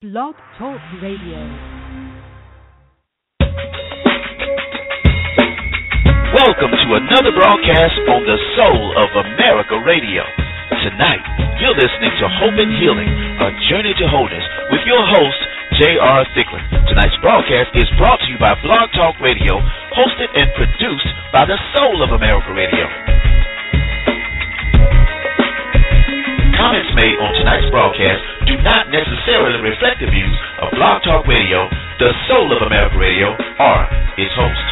Blog Talk Radio. Welcome to another broadcast on the Soul of America Radio. Tonight, you're listening to Hope and Healing, a journey to wholeness with your host, J.R. Thicklin. Tonight's broadcast is brought to you by Blog Talk Radio, hosted and produced by the Soul of America Radio. Comments made on tonight's broadcast do not necessarily reflect the views of Blog Talk Radio, the Soul of America Radio, or its host.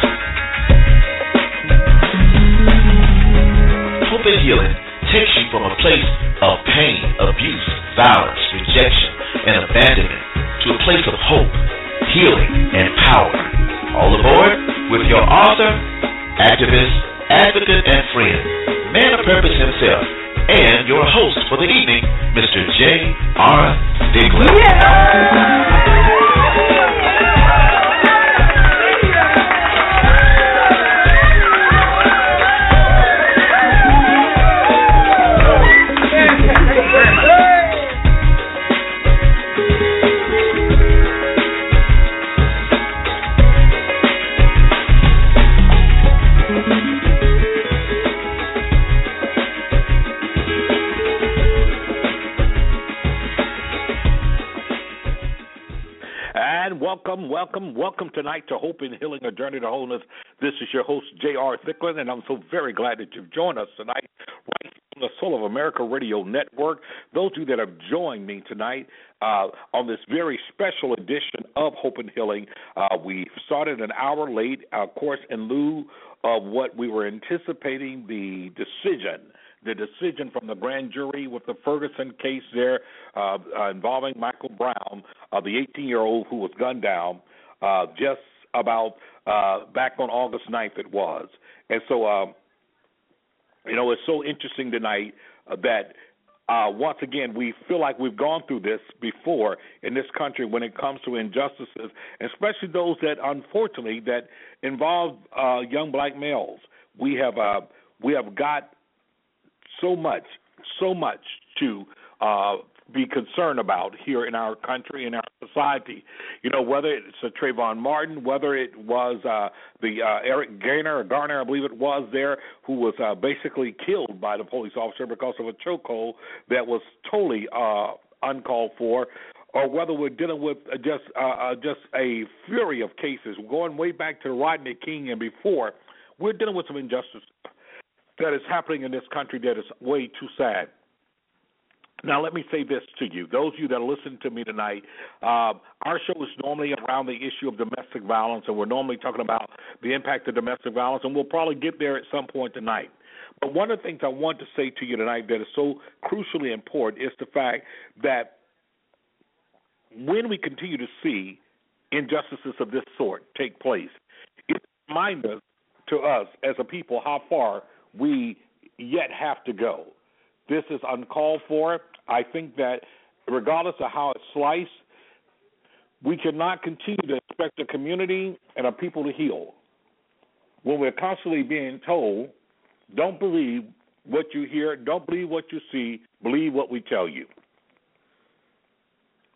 Hope and healing takes you from a place of pain, abuse, violence, rejection, and abandonment to a place of hope, healing, and power. All aboard with your author, activist, advocate, and friend, man of purpose himself, and your host for the evening, Mr. J. R. Thicklin. And welcome, welcome, welcome tonight to Hope and Healing, a journey to wholeness. This is your host, J.R. Thicklin, and I'm so very glad that you've joined us tonight right on the Soul of America Radio Network. Those of you that have joined me tonight uh, on this very special edition of Hope and Healing, uh, we started an hour late, of course, in lieu of what we were anticipating the decision the decision from the grand jury with the Ferguson case there uh, uh, involving Michael Brown, uh, the 18 year old who was gunned down uh, just about uh, back on August 9th, it was. And so, um, you know, it's so interesting tonight uh, that. Uh, once again, we feel like we've gone through this before in this country when it comes to injustices, especially those that, unfortunately, that involve uh, young black males. We have uh, we have got so much, so much to uh, be concerned about here in our country in our society. You know, whether it's a Trayvon Martin, whether it was uh, the uh, Eric Garner Garner, I believe it was there, who was uh, basically killed by the police officer because of a chokehold that was totally uh, uncalled for. Or whether we're dealing with just uh, uh, just a fury of cases going way back to Rodney King and before, we're dealing with some injustice that is happening in this country that is way too sad. Now, let me say this to you. Those of you that are listening to me tonight, uh, our show is normally around the issue of domestic violence, and we're normally talking about the impact of domestic violence, and we'll probably get there at some point tonight. But one of the things I want to say to you tonight that is so crucially important is the fact that when we continue to see injustices of this sort take place, it reminds us to us as a people how far we yet have to go. This is uncalled for. I think that regardless of how it's sliced, we cannot continue to expect a community and a people to heal when we're constantly being told, don't believe what you hear, don't believe what you see, believe what we tell you.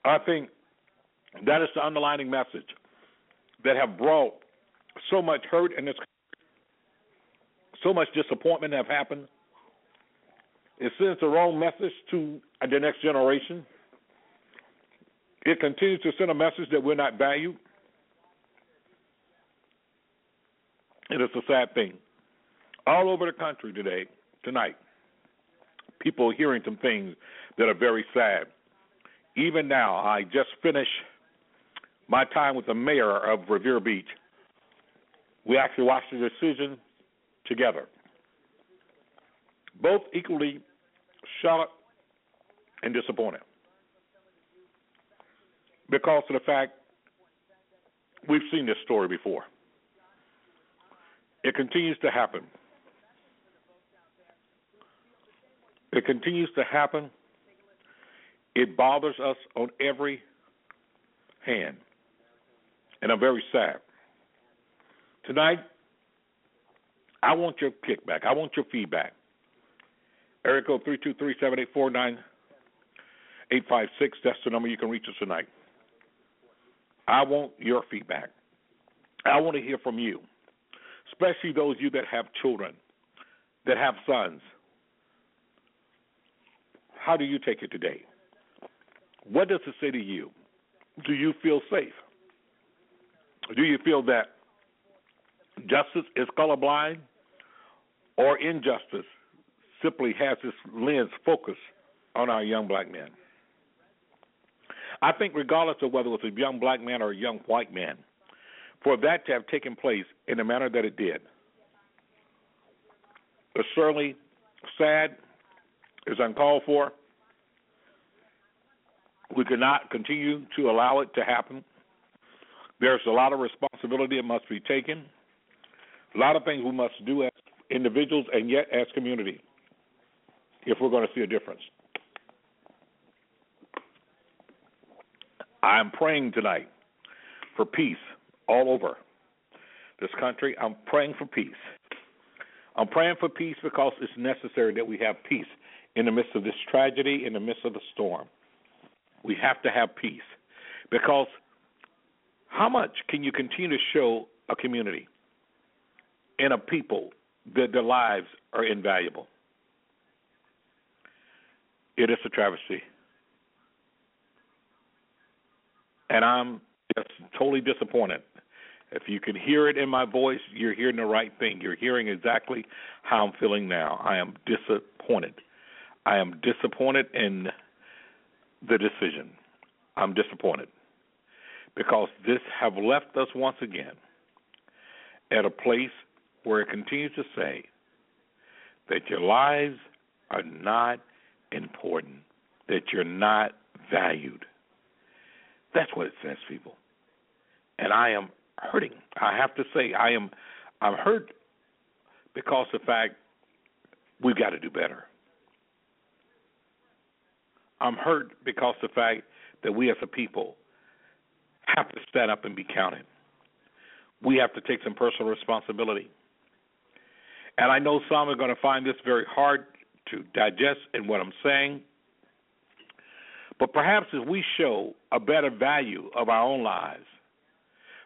I think that is the underlining message that have brought so much hurt in this so much disappointment have happened. It sends the wrong message to the next generation. It continues to send a message that we're not valued. And it's a sad thing. All over the country today, tonight, people are hearing some things that are very sad. Even now, I just finished my time with the mayor of Revere Beach. We actually watched the decision together. Both equally shocked and disappointed because of the fact we've seen this story before. It continues to happen. It continues to happen. It bothers us on every hand. And I'm very sad. Tonight, I want your kickback. I want your feedback. Area code oh, three two three seven eight four nine eight five six. That's the number you can reach us tonight. I want your feedback. I want to hear from you, especially those of you that have children, that have sons. How do you take it today? What does it say to you? Do you feel safe? Do you feel that justice is colorblind or injustice simply has its lens focused on our young black men? I think, regardless of whether it was a young black man or a young white man, for that to have taken place in the manner that it did, is certainly sad, is uncalled for. We cannot continue to allow it to happen. There's a lot of responsibility that must be taken, a lot of things we must do as individuals and yet as community if we're going to see a difference. I am praying tonight for peace all over this country. I'm praying for peace. I'm praying for peace because it's necessary that we have peace in the midst of this tragedy, in the midst of the storm. We have to have peace because how much can you continue to show a community and a people that their lives are invaluable? It is a travesty. and I'm just totally disappointed. If you can hear it in my voice, you're hearing the right thing. You're hearing exactly how I'm feeling now. I am disappointed. I am disappointed in the decision. I'm disappointed because this have left us once again at a place where it continues to say that your lives are not important, that you're not valued. That's what it says, people. And I am hurting. I have to say, I am. I'm hurt because the fact we've got to do better. I'm hurt because the fact that we as a people have to stand up and be counted. We have to take some personal responsibility. And I know some are going to find this very hard to digest in what I'm saying. But perhaps if we show a better value of our own lives,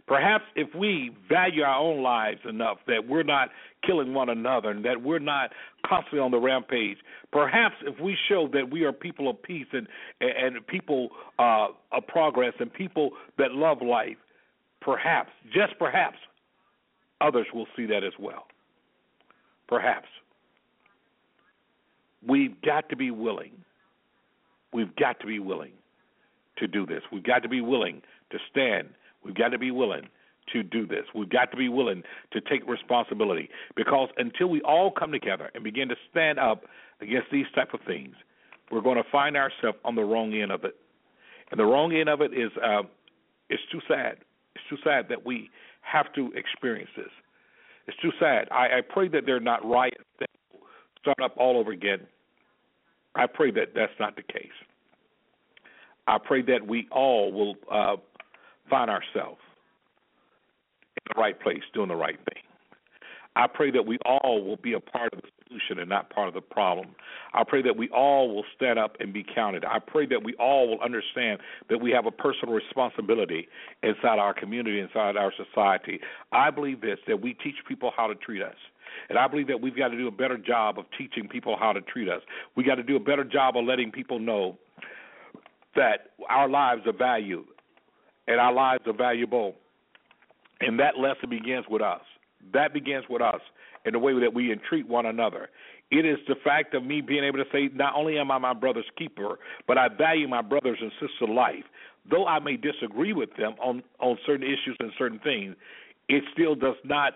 perhaps if we value our own lives enough that we're not killing one another and that we're not constantly on the rampage, perhaps if we show that we are people of peace and and people uh, of progress and people that love life, perhaps, just perhaps, others will see that as well. Perhaps. We've got to be willing We've got to be willing to do this. We've got to be willing to stand. We've got to be willing to do this. We've got to be willing to take responsibility because until we all come together and begin to stand up against these type of things, we're going to find ourselves on the wrong end of it. And the wrong end of it is uh, it's too sad. It's too sad that we have to experience this. It's too sad. I, I pray that they're not riots that start up all over again. I pray that that's not the case. I pray that we all will uh, find ourselves in the right place, doing the right thing. I pray that we all will be a part of the solution and not part of the problem. I pray that we all will stand up and be counted. I pray that we all will understand that we have a personal responsibility inside our community, inside our society. I believe this that we teach people how to treat us. And I believe that we've got to do a better job of teaching people how to treat us. We got to do a better job of letting people know that our lives are valued and our lives are valuable. And that lesson begins with us. That begins with us in the way that we entreat one another. It is the fact of me being able to say, not only am I my brother's keeper, but I value my brothers and sisters' life. Though I may disagree with them on, on certain issues and certain things, it still does not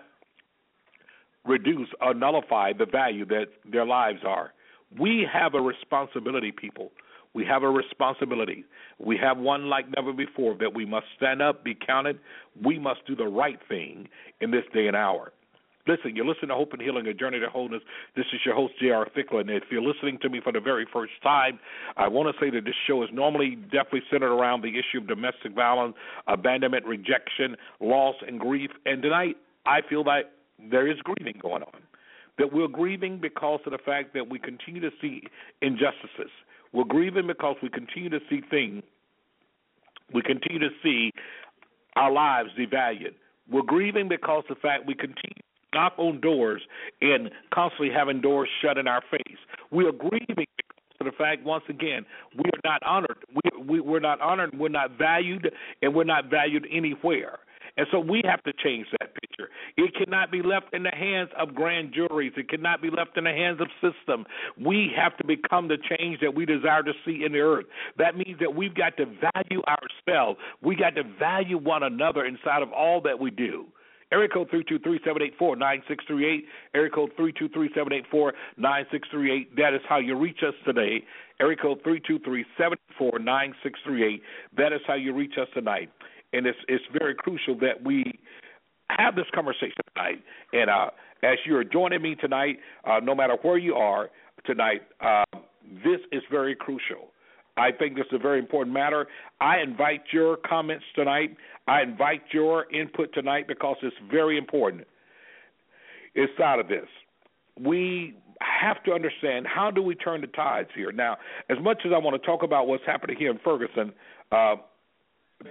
reduce or nullify the value that their lives are. We have a responsibility, people. We have a responsibility. We have one like never before that we must stand up, be counted. We must do the right thing in this day and hour. Listen, you're listening to Hope and Healing, a journey to wholeness. This is your host, J.R. Thicklin. If you're listening to me for the very first time, I want to say that this show is normally definitely centered around the issue of domestic violence, abandonment, rejection, loss, and grief. And tonight, I feel that there is grieving going on. That we're grieving because of the fact that we continue to see injustices. We're grieving because we continue to see things. We continue to see our lives devalued. We're grieving because of the fact we continue to knock on doors and constantly having doors shut in our face. We are grieving because of the fact, once again, we are not honored. We, we, we're not honored, we're not valued, and we're not valued anywhere. And so we have to change that picture. It cannot be left in the hands of grand juries. It cannot be left in the hands of system. We have to become the change that we desire to see in the earth. That means that we've got to value ourselves. We got to value one another inside of all that we do. Area code three two three seven eight four nine six three eight. Area code three two three seven eight four nine six three eight. That is how you reach us today. Area code three two three seven four nine six three eight. That is how you reach us tonight and it's it's very crucial that we have this conversation tonight. And uh, as you're joining me tonight, uh, no matter where you are tonight, uh, this is very crucial. I think this is a very important matter. I invite your comments tonight. I invite your input tonight because it's very important. Inside of this, we have to understand how do we turn the tides here. Now, as much as I want to talk about what's happening here in Ferguson, uh,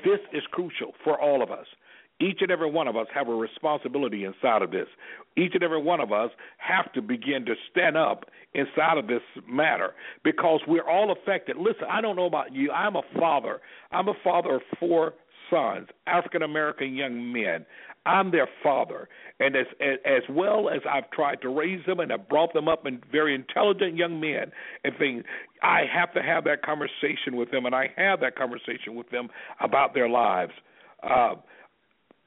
this is crucial for all of us. Each and every one of us have a responsibility inside of this. Each and every one of us have to begin to stand up inside of this matter because we're all affected. Listen, I don't know about you. I'm a father. I'm a father of four sons, African American young men. I'm their father, and as as well as I've tried to raise them and have brought them up in very intelligent young men and things, I have to have that conversation with them, and I have that conversation with them about their lives. Uh,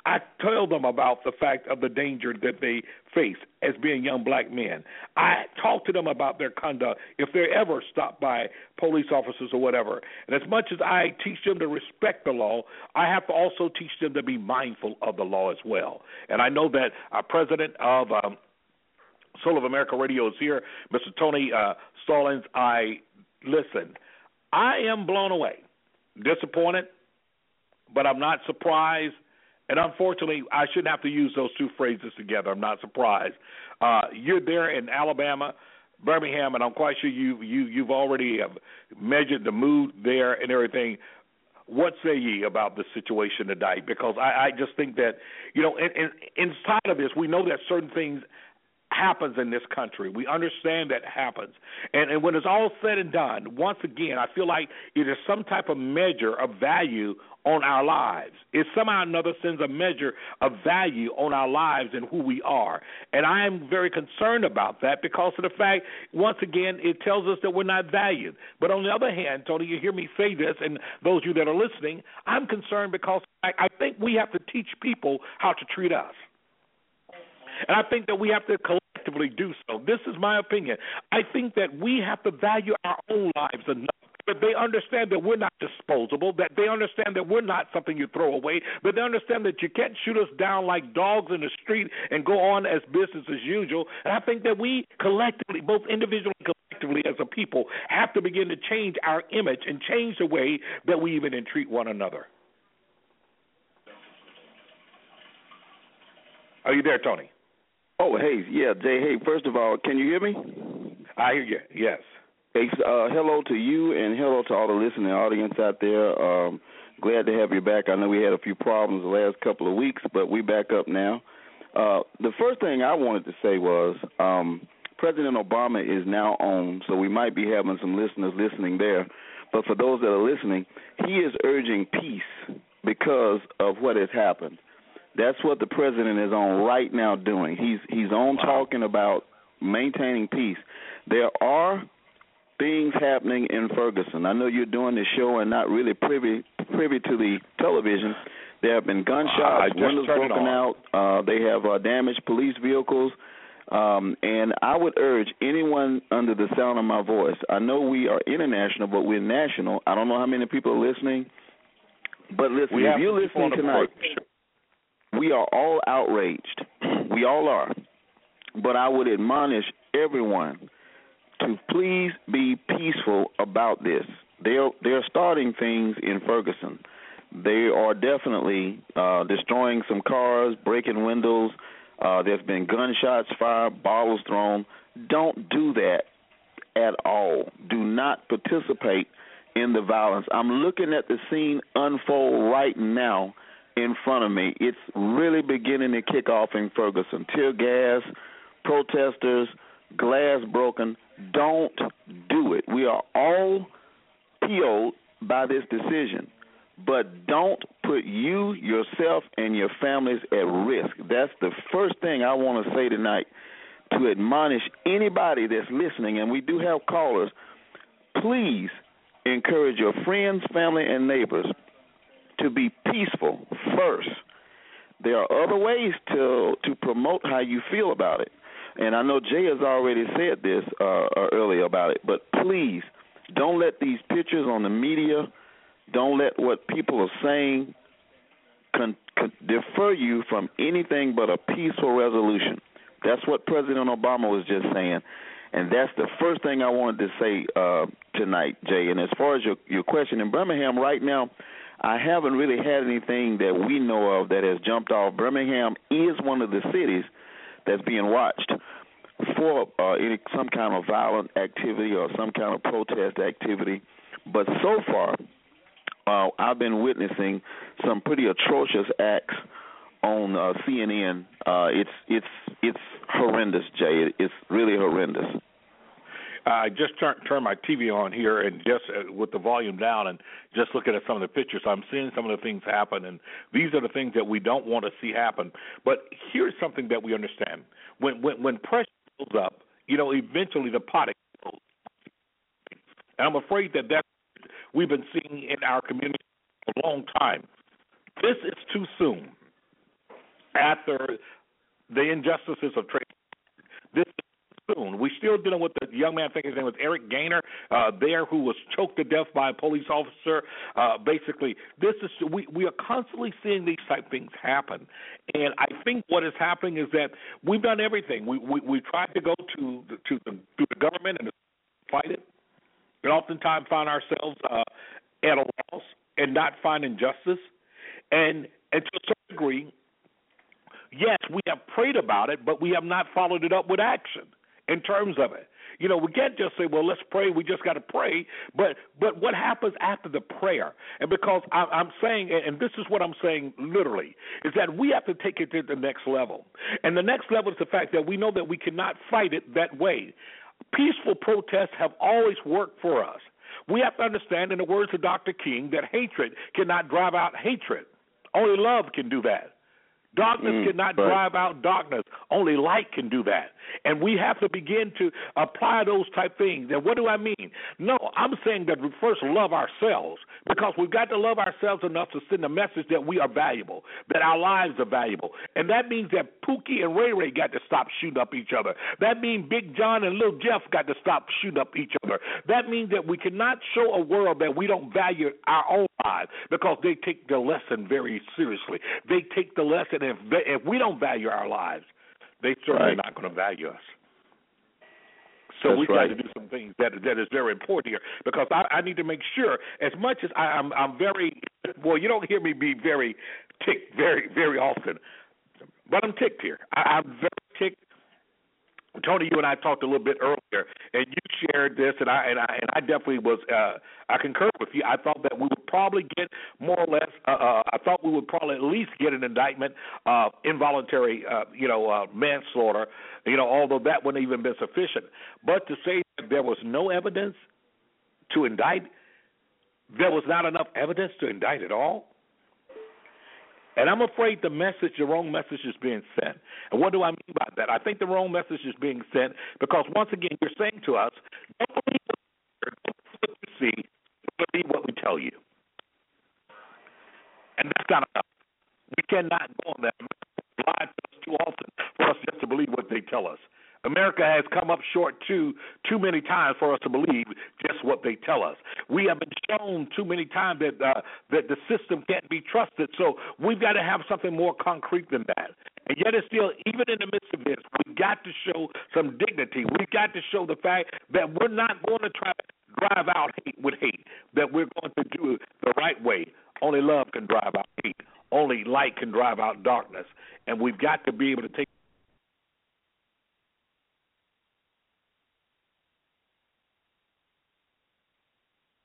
I tell them about the fact of the danger that they face as being young black men. I talk to them about their conduct if they're ever stopped by police officers or whatever. And as much as I teach them to respect the law, I have to also teach them to be mindful of the law as well. And I know that our president of um, Soul of America Radio is here, Mr. Tony uh, Stallings. I listen. I am blown away, disappointed, but I'm not surprised and unfortunately, I shouldn't have to use those two phrases together. I'm not surprised. Uh, you're there in Alabama, Birmingham, and I'm quite sure you you you've already uh, measured the mood there and everything. What say ye about the situation tonight? Because I, I just think that you know, in, in, inside of this, we know that certain things happens in this country. We understand that happens. And and when it's all said and done, once again, I feel like it is some type of measure of value on our lives. It somehow or another sends a measure of value on our lives and who we are. And I am very concerned about that because of the fact, once again, it tells us that we're not valued. But on the other hand, Tony, you hear me say this, and those of you that are listening, I'm concerned because I, I think we have to teach people how to treat us. And I think that we have to collectively do so. This is my opinion. I think that we have to value our own lives enough that they understand that we're not disposable, that they understand that we're not something you throw away, but they understand that you can't shoot us down like dogs in the street and go on as business as usual. And I think that we collectively, both individually and collectively as a people, have to begin to change our image and change the way that we even entreat one another. Are you there, Tony? Oh, hey, yeah, Jay. Hey, first of all, can you hear me? I hear you. Yes. Hey, uh, hello to you, and hello to all the listening audience out there. Um, glad to have you back. I know we had a few problems the last couple of weeks, but we back up now. Uh, the first thing I wanted to say was um, President Obama is now on, so we might be having some listeners listening there. But for those that are listening, he is urging peace because of what has happened. That's what the president is on right now doing. He's he's on wow. talking about maintaining peace. There are things happening in Ferguson. I know you're doing the show and not really privy privy to the television. There have been gunshots, uh, windows broken out. Uh, they have uh, damaged police vehicles. Um, and I would urge anyone under the sound of my voice. I know we are international, but we're national. I don't know how many people are listening, but listen, if you're listening tonight, we are all outraged. We all are. But I would admonish everyone to please be peaceful about this. They're they're starting things in Ferguson. They are definitely uh, destroying some cars, breaking windows. Uh, there's been gunshots fired, bottles thrown. Don't do that at all. Do not participate in the violence. I'm looking at the scene unfold right now in front of me. It's really beginning to kick off in Ferguson. Tear gas, protesters, glass broken. Don't do it. We are all PO'd by this decision. But don't put you, yourself, and your families at risk. That's the first thing I want to say tonight to admonish anybody that's listening, and we do have callers. Please encourage your friends, family, and neighbors to be peaceful first. There are other ways to to promote how you feel about it, and I know Jay has already said this uh, uh, earlier about it. But please don't let these pictures on the media, don't let what people are saying con- con- defer you from anything but a peaceful resolution. That's what President Obama was just saying. And that's the first thing I wanted to say uh, tonight, Jay. And as far as your your question in Birmingham right now, I haven't really had anything that we know of that has jumped off. Birmingham is one of the cities that's being watched for uh, any some kind of violent activity or some kind of protest activity. But so far, uh, I've been witnessing some pretty atrocious acts on uh, CNN. Uh, it's it's it's horrendous, Jay. It's really horrendous. I just turned turned my TV on here and just uh, with the volume down and just looking at some of the pictures, I'm seeing some of the things happen, and these are the things that we don't want to see happen. But here's something that we understand: when when when pressure builds up, you know, eventually the pot explodes. And I'm afraid that that we've been seeing in our community for a long time. This is too soon after the injustices of trade. This still dealing with the young man. I think his name was Eric Garner uh, there, who was choked to death by a police officer. Uh, basically, this is we we are constantly seeing these type things happen, and I think what is happening is that we've done everything. We we, we tried to go to the, to the to the government and fight it, and oftentimes find ourselves uh, at a loss and not finding justice, and and to a certain degree yes, we have prayed about it, but we have not followed it up with action in terms of it. You know, we can't just say, "Well, let's pray." We just got to pray. But but what happens after the prayer? And because I, I'm saying, and this is what I'm saying, literally, is that we have to take it to the next level. And the next level is the fact that we know that we cannot fight it that way. Peaceful protests have always worked for us. We have to understand, in the words of Dr. King, that hatred cannot drive out hatred. Only love can do that. Darkness Mm, cannot right. drive out darkness. Only light can do that. And we have to begin to apply those type things. And what do I mean? No, I'm saying that we first love ourselves because we've got to love ourselves enough to send a message that we are valuable, that our lives are valuable. And that means that Pookie and Ray Ray got to stop shooting up each other. That means Big John and Little Jeff got to stop shooting up each other. That means that we cannot show a world that we don't value our own lives because they take the lesson very seriously. They take the lesson if if we don't value our lives, they certainly Right. not going to value us. So That's we right. got to do some things that that is very important here because I, I need to make sure. As much as I, I'm, I'm very well, you don't hear me be very ticked very very often, but I'm ticked here. I, I'm very ticked. Tony, you and I talked a little bit earlier, and you shared this, and I and I and I definitely was. Uh, I concur with you. I thought that we would probably get more or less. Uh, uh, I thought we would probably at least get an indictment of involuntary, uh, you know, uh, manslaughter. You know, although that wouldn't even been sufficient. But to say that there was no evidence to indict, there was not enough evidence to indict at all. And I'm afraid the message, the wrong message is being sent. And what do I mean by that? I think the wrong message is being sent because, once again, you're saying to us, don't believe what you see, believe what we tell you. And that's not enough. We cannot go on that. Lies to us too often for us just to believe what they tell us. America has come up short too too many times for us to believe just what they tell us. We have been shown too many times that uh, that the system can't be trusted. So we've got to have something more concrete than that. And yet, it's still even in the midst of this, we've got to show some dignity. We've got to show the fact that we're not going to try to drive out hate with hate. That we're going to do it the right way. Only love can drive out hate. Only light can drive out darkness. And we've got to be able to take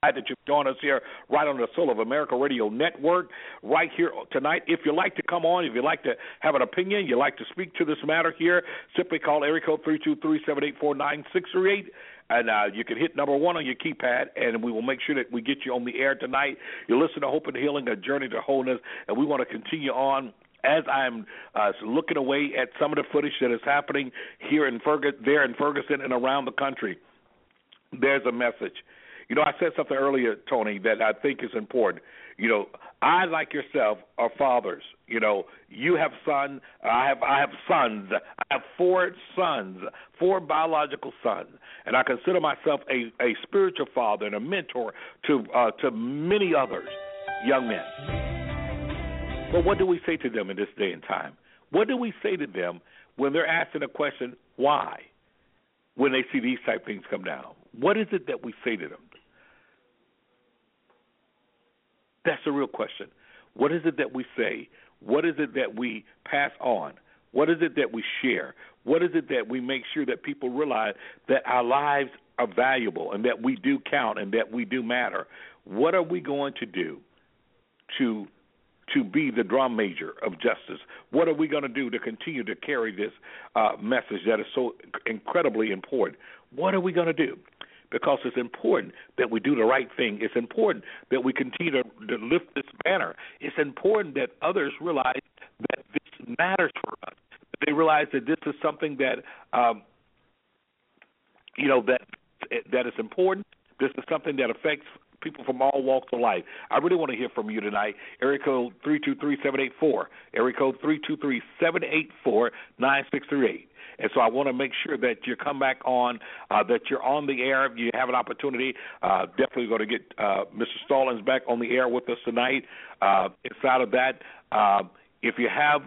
glad that you've joined us here right on the Soul of America Radio Network, right here tonight. If you'd like to come on, if you'd like to have an opinion, you'd like to speak to this matter here, simply call area code 323-784-9638. And uh, you can hit number one on your keypad, and we will make sure that we get you on the air tonight. You listen to Hope and Healing, a journey to wholeness, and we want to continue on as I'm uh, looking away at some of the footage that is happening here in Ferguson, there in Ferguson, and around the country. There's a message. You know, I said something earlier, Tony, that I think is important. You know, I like yourself are fathers. You know, you have son. I have I have sons. I have four sons, four biological sons, and I consider myself a a spiritual father and a mentor to uh, to many others, young men. But what do we say to them in this day and time? What do we say to them when they're asking a question, why? When they see these type things come down, what is it that we say to them? That's the real question. What is it that we say? What is it that we pass on? What is it that we share? What is it that we make sure that people realize that our lives are valuable and that we do count and that we do matter? What are we going to do to to be the drum major of justice? What are we going to do to continue to carry this uh, message that is so incredibly important? What are we going to do? Because it's important that we do the right thing. It's important that we continue to, to lift this banner. It's important that others realize that this matters for us. They realize that this is something that um, you know that that is important. This is something that affects people from all walks of life. I really want to hear from you tonight. Area code three two three seven eight four. Area code three two three seven eight four nine six three eight. And so I want to make sure that you come back on, uh, that you're on the air. If you have an opportunity. Uh, definitely going to get uh, Mr. Stallings back on the air with us tonight. Uh, inside of that, uh, if you have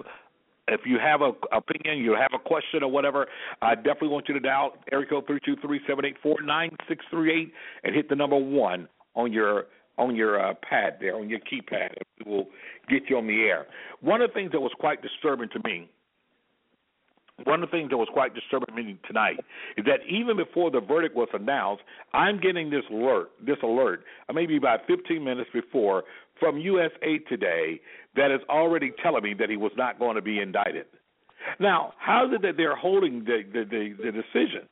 if you have a opinion, you have a question or whatever, I definitely want you to dial area code three two three seven eight four nine six three eight and hit the number one on your on your uh, pad there on your keypad. It will get you on the air. One of the things that was quite disturbing to me one of the things that was quite disturbing to me tonight is that even before the verdict was announced, I'm getting this alert, this alert, uh, maybe about 15 minutes before, from USA Today that is already telling me that he was not going to be indicted. Now, how is it that they're holding the the, the, the decision,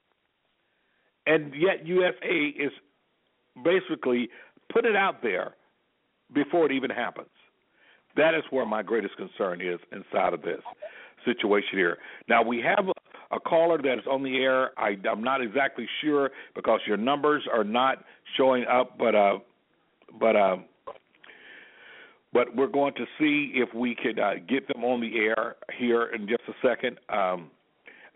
and yet USA is basically put it out there before it even happens? That is where my greatest concern is inside of this situation here. Now we have a, a caller that is on the air. I, I'm not exactly sure because your numbers are not showing up, but uh, but uh, but we're going to see if we could uh, get them on the air here in just a second. Um,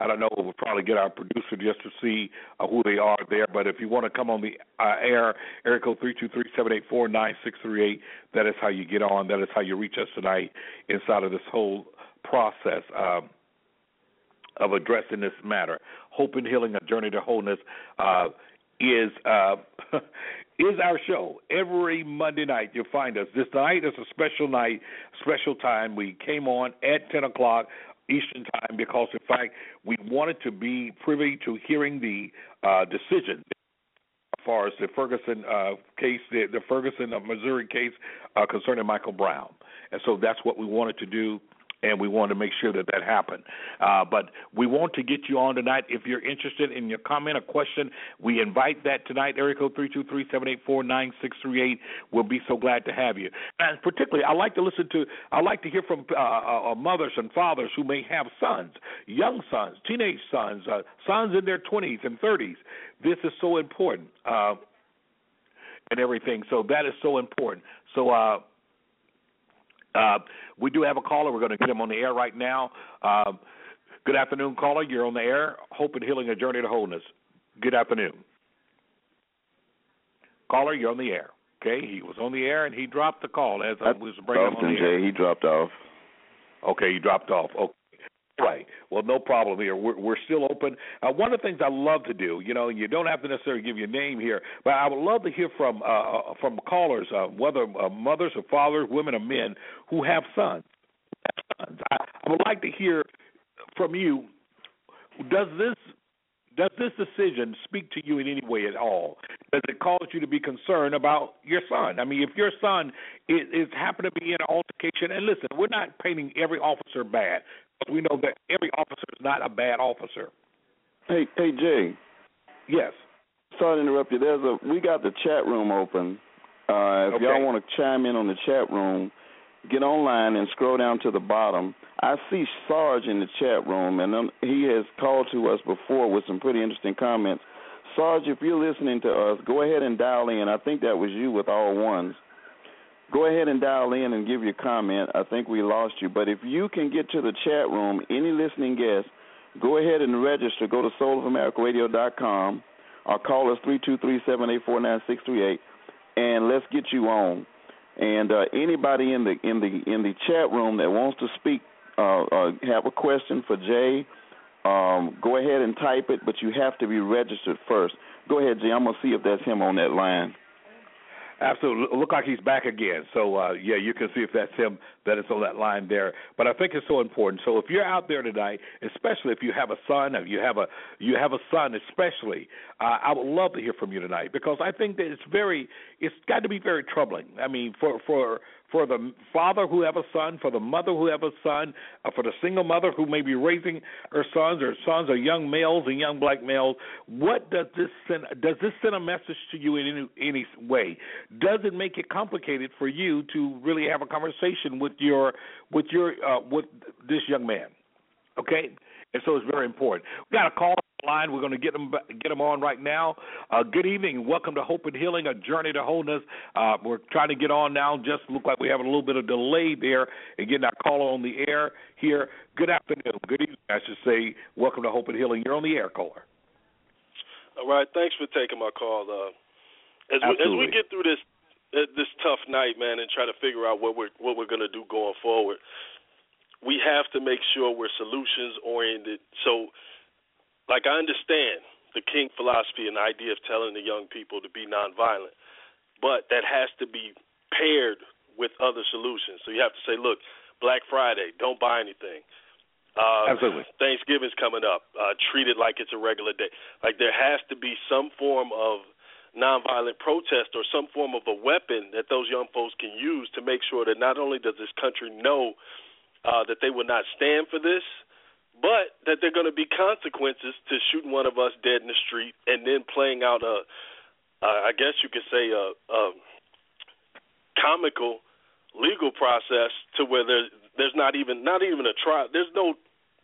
I don't know. We'll probably get our producer just to see uh, who they are there. But if you want to come on the uh, air, area code three two three seven eight four nine six three eight. That is how you get on. That is how you reach us tonight inside of this whole process um, of addressing this matter. Hope and Healing: A Journey to Wholeness uh, is uh, is our show every Monday night. You'll find us. This night is a special night, special time. We came on at ten o'clock. Eastern time because, in fact, we wanted to be privy to hearing the uh, decision as far as the Ferguson uh, case, the, the Ferguson, uh, Missouri case uh, concerning Michael Brown. And so that's what we wanted to do and we want to make sure that that happened. Uh, but we want to get you on tonight. If you're interested in your comment or question, we invite that tonight. Area code three two three seven eight four nine six three eight. We'll be so glad to have you. And particularly, I like to listen to. I like to hear from uh, uh, uh, mothers and fathers who may have sons, young sons, teenage sons, uh, sons in their twenties and thirties. This is so important. Uh, and everything. So that is so important. So uh, we do have a caller. We're going to get him on the air right now. Uh, good afternoon, caller. You're on the air. Hope and Healing, a journey to wholeness. Good afternoon. Caller, you're on the air. Okay, he was on the air and he dropped the call as I was bringing him on the air. Jay, he dropped off. Okay, he dropped off. Okay. Right. Well, no problem here. We're, we're still open. Uh, one of the things I love to do, you know, you don't have to necessarily give your name here, but I would love to hear from uh, uh from callers, uh, whether uh, mothers or fathers, women or men, who have sons. I, would like to hear from you. Does this does this decision speak to you in any way at all? Does it cause you to be concerned about your son? I mean, if your son is, is happen to be in an altercation, and listen, we're not painting every officer bad. We know that every officer is not a bad officer. Hey, hey, Jay. Yes. Sorry to interrupt you. There's a we got the chat room open. Uh, if okay. y'all want to chime in on the chat room, get online and scroll down to the bottom. I see Sarge in the chat room, and um, he has called to us before with some pretty interesting comments. Sarge, if you're listening to us, go ahead and dial in. I think that was you with all ones. Go ahead and dial in and give your comment. I think we lost you. But if you can get to the chat room, any listening guest, go ahead and register. Go to soulamericaradio.com or call us 323-784-9638, and let's get you on. And uh, anybody in the in the in the chat room that wants to speak, uh, uh, have a question for Jay, um, go ahead and type it, but you have to be registered first. Go ahead, Jay. I'm gonna see if that's him on that line. Absolutely. Look like he's back again. So uh, yeah, you can see if that's him that is on that line there. But I think it's so important. So if you're out there tonight, especially if you have a son, if you have a you have a son, especially, uh, I would love to hear from you tonight because I think that it's very it's got to be very troubling. I mean, for for for the father who have a son, for the mother who have a son, uh, for the single mother who may be raising her sons, or sons are young males and young black males. What does this send? Does this send a message to you in any, any way? Does it make it complicated for you to really have a conversation with your with your uh, with this young man? Okay, and so it's very important. We got a call line. We're going to get them get them on right now. Uh, good evening. Welcome to Hope and Healing, a journey to wholeness. Uh, we're trying to get on now. Just look like we have a little bit of delay there and getting our caller on the air here. Good afternoon. Good evening, I should say. Welcome to Hope and Healing. You're on the air, caller. All right. Thanks for taking my call. Uh, as, we, as we get through this this tough night, man, and try to figure out what we're what we're going to do going forward, we have to make sure we're solutions oriented. So like I understand the King philosophy and the idea of telling the young people to be nonviolent, but that has to be paired with other solutions. So you have to say, look, Black Friday, don't buy anything. Uh, Absolutely. Thanksgiving's coming up. Uh, treat it like it's a regular day. Like there has to be some form of nonviolent protest or some form of a weapon that those young folks can use to make sure that not only does this country know uh, that they will not stand for this, but that there are going to be consequences to shooting one of us dead in the street and then playing out a, I guess you could say a, a comical legal process to where there's there's not even not even a trial. There's no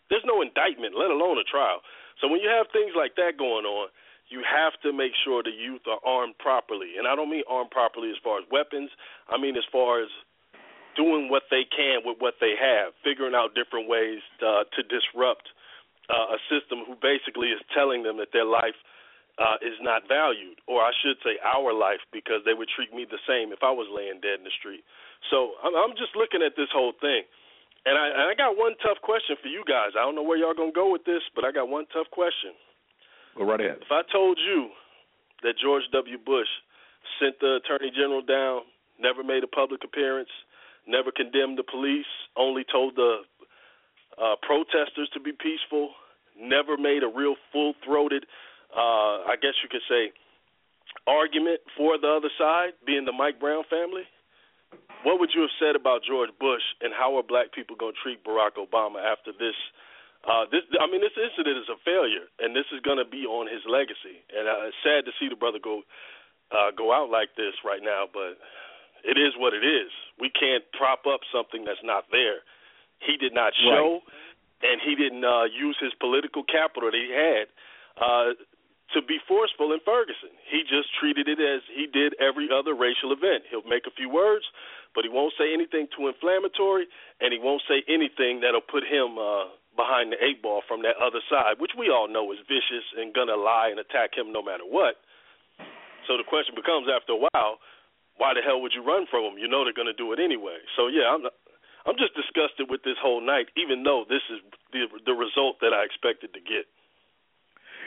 there's no indictment, let alone a trial. So when you have things like that going on, you have to make sure the youth are armed properly. And I don't mean armed properly as far as weapons. I mean as far as doing what they can with what they have, figuring out different ways uh, to disrupt uh, a system who basically is telling them that their life uh, is not valued, or I should say our life, because they would treat me the same if I was laying dead in the street. So I'm, I'm just looking at this whole thing, and I, and I got one tough question for you guys. I don't know where y'all gonna go with this, but I got one tough question. Go right ahead. If I told you that George W. Bush sent the Attorney General down, never made a public appearance, never condemned the police, only told the uh, protesters to be peaceful, never made a real full throated, uh, I guess you could say, argument for the other side, being the Mike Brown family. What would you have said about George Bush, and how are black people going to treat Barack Obama after this? Uh, this, I mean, this incident is a failure, and this is going to be on his legacy. And uh, it's sad to see the brother go uh, go out like this right now, but it is what it is. We can't prop up something that's not there. He did not show, right. and he didn't uh, use his political capital that he had uh, to be forceful in Ferguson. He just treated it as he did every other racial event. He'll make a few words, but he won't say anything too inflammatory, and he won't say anything that'll put him uh, behind the eight ball from that other side, which we all know is vicious and gonna lie and attack him no matter what. So the question becomes, after a while why the hell would you run from them? You know they're going to do it anyway. So yeah, I'm not, I'm just disgusted with this whole night, even though this is the the result that I expected to get.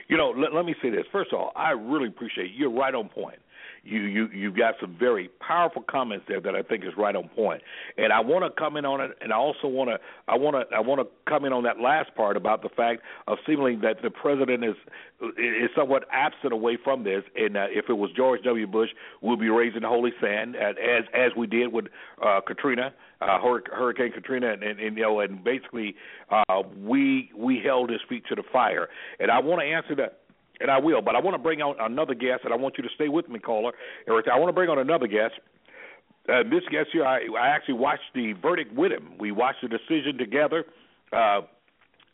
You know, let, let me say this. First of all, I really appreciate you. you're right on point. You you you got some very powerful comments there that I think is right on point. And I want to comment on it, and I also want to I want to I want to comment on that last part about the fact of seemingly that the president is is somewhat absent away from this. And uh, if it was George W. Bush, we'll be raising holy sand as as we did with uh, Katrina uh, Hurricane Katrina, and, and, and you know, and basically, uh, we we held his feet to the fire. And I want to answer that, and I will, but I want to bring out another guest, and I want you to stay with me, caller. I want to bring on another guest. Uh, this guest here, I, I actually watched the verdict with him. We watched the decision together. Uh,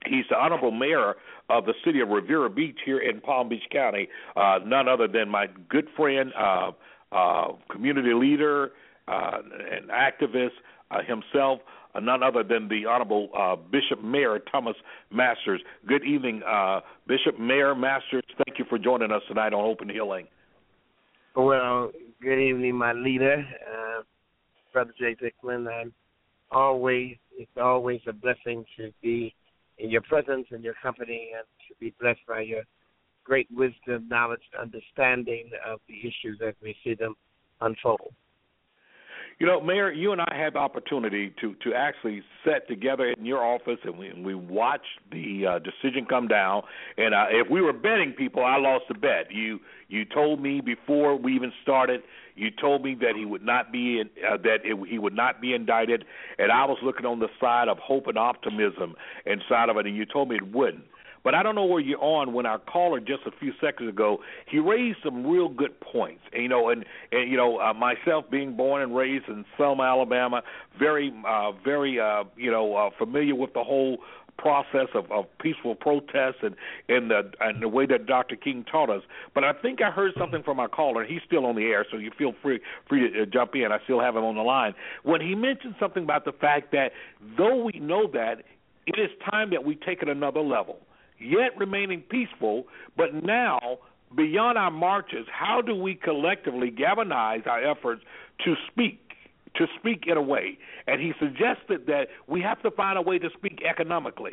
he's the honorable mayor of the city of Riviera Beach here in Palm Beach County. Uh, none other than my good friend, uh, uh, community leader, uh, and activist, uh, himself, uh, none other than the Honorable uh, Bishop Mayor Thomas Masters. Good evening, uh, Bishop Mayor Masters. Thank you for joining us tonight on Hope and Healing. Well, good evening, my leader, uh, Brother Jay Thicklin. I'm always, it's always a blessing to be in your presence and your company and to be blessed by your great wisdom, knowledge, understanding of the issues as we see them unfold. You know, Mayor, you and I had the opportunity to to actually sit together in your office and we and we watched the uh, decision come down. And uh, if we were betting people, I lost the bet. You you told me before we even started. You told me that he would not be in, uh, that it, he would not be indicted, and I was looking on the side of hope and optimism inside of it, and you told me it wouldn't. But I don't know where you're on when our caller just a few seconds ago he raised some real good points. And, you know, and and you know uh, myself being born and raised in Selma, Alabama, very uh, very uh, you know uh, familiar with the whole process of, of peaceful protest and and the and the way that Dr. King taught us. But I think I heard something from our caller. He's still on the air, so you feel free free to uh, jump in. I still have him on the line. When he mentioned something about the fact that though we know that it is time that we take it another level yet remaining peaceful, but now beyond our marches, how do we collectively galvanize our efforts to speak? To speak in a way. And he suggested that we have to find a way to speak economically.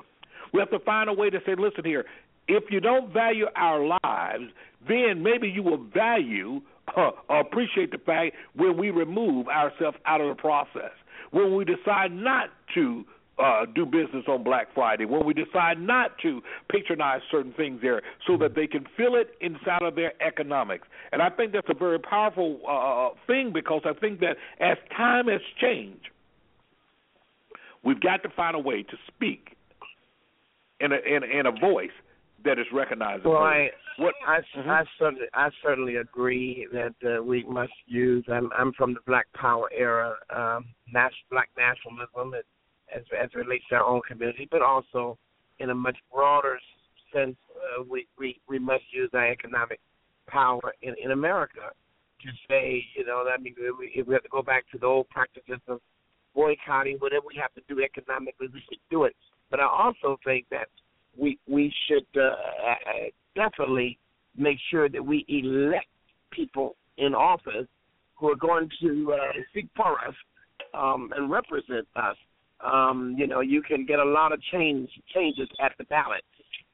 We have to find a way to say, listen here, if you don't value our lives, then maybe you will value uh, or appreciate the fact when we remove ourselves out of the process. When we decide not to uh, do business on Black Friday, when we decide not to patronize certain things there so that they can feel it inside of their economics. And I think that's a very powerful uh, thing because I think that as time has changed, we've got to find a way to speak in a, in, in a voice that is recognizable. Well, I, what, I, mm-hmm. I certainly, I certainly agree that uh, we must use. I'm, I'm from the Black Power era, um, nas- Black nationalism. It, as as it relates to our own community, but also in a much broader sense, uh, we, we we must use our economic power in in America to say, you know, if we, if we have to go back to the old practices of boycotting, whatever we have to do economically, we should do it. But I also think that we we should uh, uh definitely make sure that we elect people in office who are going to uh, speak for us um, and represent us um, you know, you can get a lot of change changes at the ballot.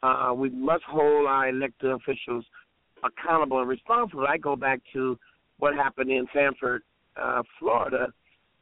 Uh, we must hold our elected officials accountable and responsible. I go back to what happened in Sanford, uh, Florida.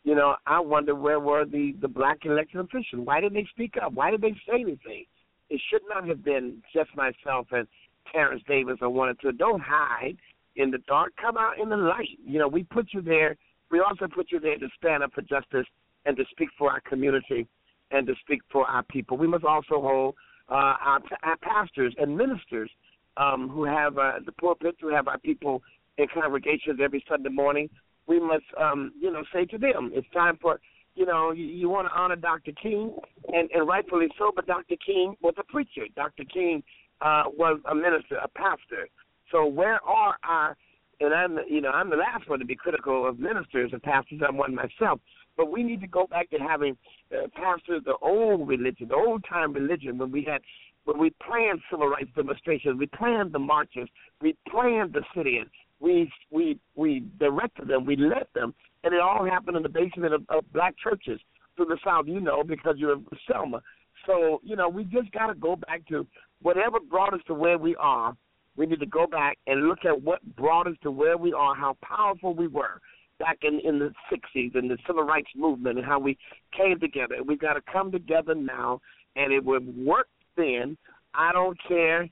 You know, I wonder where were the the black elected officials? Why didn't they speak up? Why did they say anything? It should not have been just myself and Terrence Davis or one or two. Don't hide in the dark. Come out in the light. You know, we put you there. We also put you there to stand up for justice and to speak for our community and to speak for our people. We must also hold uh, our, our pastors and ministers um, who have uh, the pulpit, who have our people in congregations every Sunday morning. We must, um, you know, say to them, it's time for, you know, you, you want to honor Dr. King, and, and rightfully so. But Dr. King was a preacher. Dr. King uh, was a minister, a pastor. So where are our and I'm, you know, I'm the last one to be critical of ministers and pastors. I'm one myself. But we need to go back to having uh, pastors the old religion, the old time religion, when we had when we planned civil rights demonstrations, we planned the marches, we planned the sit-ins, we we we directed them, we led them, and it all happened in the basement of, of black churches through the South, you know, because you're in Selma. So you know, we just got to go back to whatever brought us to where we are. We need to go back and look at what brought us to where we are, how powerful we were back in in the 60s and the civil rights movement and how we came together. We've got to come together now, and it would work then. I don't care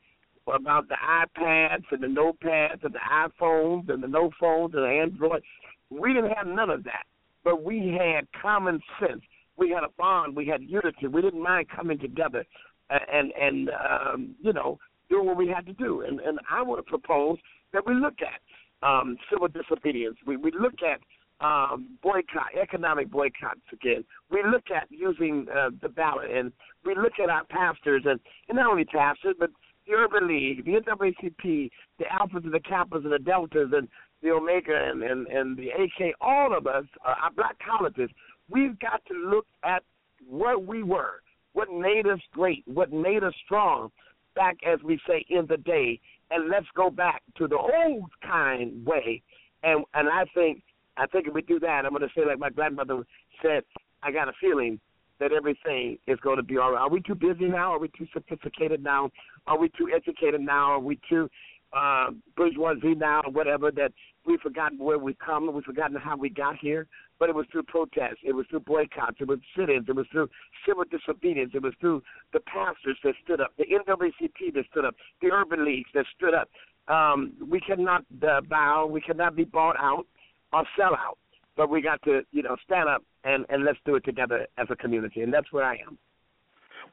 about the iPads and the notepads and the iPhones and the no phones and the Android. We didn't have none of that, but we had common sense. We had a bond. We had unity. We didn't mind coming together and and um, you know doing what we had to do. And and I would propose that we look at um, civil disobedience. We we look at um, boycott, economic boycotts again. We look at using uh, the ballot, and we look at our pastors, and, and not only pastors, but the Urban League, the NAACP, the Alphas and the Kappas and the Deltas, and the Omega and, and, and the AK, all of us, uh, our black colleges, we've got to look at what we were, what made us great, what made us strong back, as we say, in the day, and let's go back to the old kind way. And and I think I think if we do that, I'm going to say like my grandmother said, I got a feeling that everything is going to be all right. Are we too busy now? Are we too sophisticated now? Are we too educated now? Are we too uh, bourgeoisie now, or whatever? That we've forgotten where we've come, we've forgotten how we got here. But it was through protests, it was through boycotts, it was sit-ins, it was through civil disobedience, it was through the pastors that stood up, the NAACP that stood up, the urban leagues that stood up. Um, we cannot uh, bow, we cannot be bought out or sell out but we got to you know stand up and and let's do it together as a community, and that's where I am.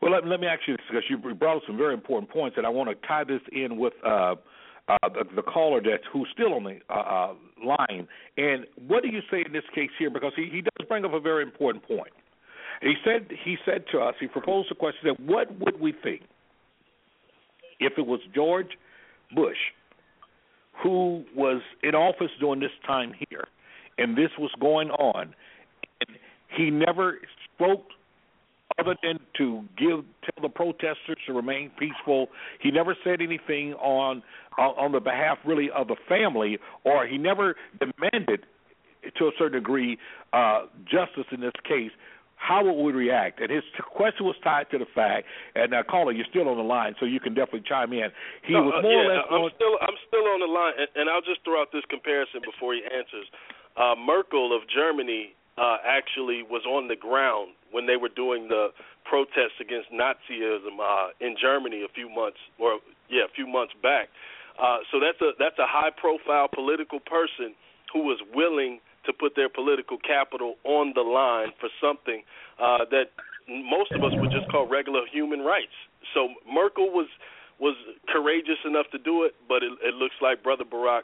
Well, let, let me ask you this because you brought up some very important points, and I want to tie this in with uh, uh, the, the caller that who's still on the uh, uh, line. And what do you say in this case here? Because he, he does bring up a very important point. He said he said to us, he proposed a question that what would we think if it was George Bush who was in office during this time here? and this was going on. And he never spoke other than to give tell the protesters to remain peaceful. He never said anything on on the behalf really of the family, or he never demanded to a certain degree uh, justice in this case. How would we react? And his question was tied to the fact, and uh, caller, you're still on the line, so you can definitely chime in. He no, was more uh, yeah, or less. I'm still I'm still on the line, and, and I'll just throw out this comparison before he answers uh, Merkel of Germany uh, actually was on the ground when they were doing the protests against Nazism uh, in Germany a few months, or yeah, a few months back. Uh, so that's a that's a high-profile political person who was willing to put their political capital on the line for something uh, that most of us would just call regular human rights. So Merkel was was courageous enough to do it, but it, it looks like Brother Barack,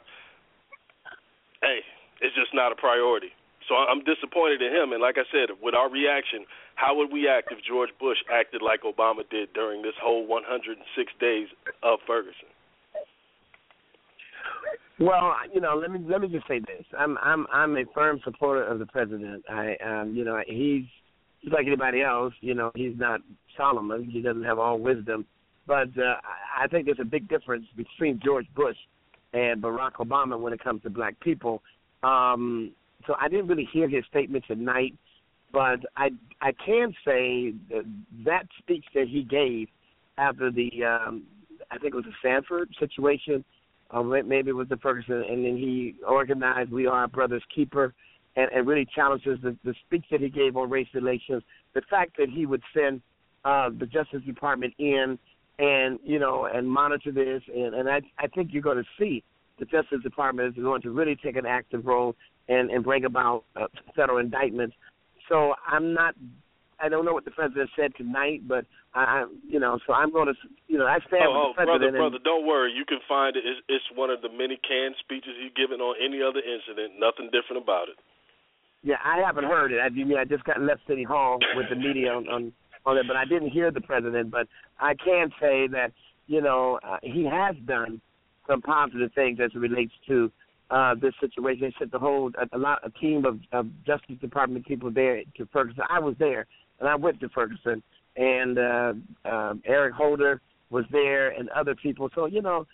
hey, it's just not a priority. So I'm disappointed in him. And like I said, with our reaction, how would we act if George Bush acted like Obama did during this whole 106 days of Ferguson? Well, you know, let me let me just say this. I'm I'm I'm a firm supporter of the president. I um you know, he's just like anybody else, you know, he's not Solomon. He doesn't have all wisdom. But uh, I think there's a big difference between George Bush and Barack Obama when it comes to black people. Um, so I didn't really hear his statement tonight, but I I can say that, that speech that he gave after the um, I think it was the Sanford situation, or maybe it was the Ferguson, and then he organized "We Are Brother's Keeper," and, and really challenges the, the speech that he gave on race relations. The fact that he would send uh, the Justice Department in and you know and monitor this, and, and I I think you're going to see the Justice Department is going to really take an active role and, and bring about uh, federal indictments. So I'm not. I don't know what the president said tonight, but I, you know, so I'm going to, you know, I stand oh, with the president. Oh, brother, brother, don't worry. You can find it. It's, it's one of the many canned speeches he's given on any other incident. Nothing different about it. Yeah, I haven't heard it. I mean, I just got left City Hall with the media on on, on it, but I didn't hear the president. But I can say that you know uh, he has done some positive things as it relates to uh, this situation. They sent the whole a, a lot a team of, of Justice Department people there to Ferguson. I was there and I went to Ferguson, and uh, um, Eric Holder was there and other people. So you know,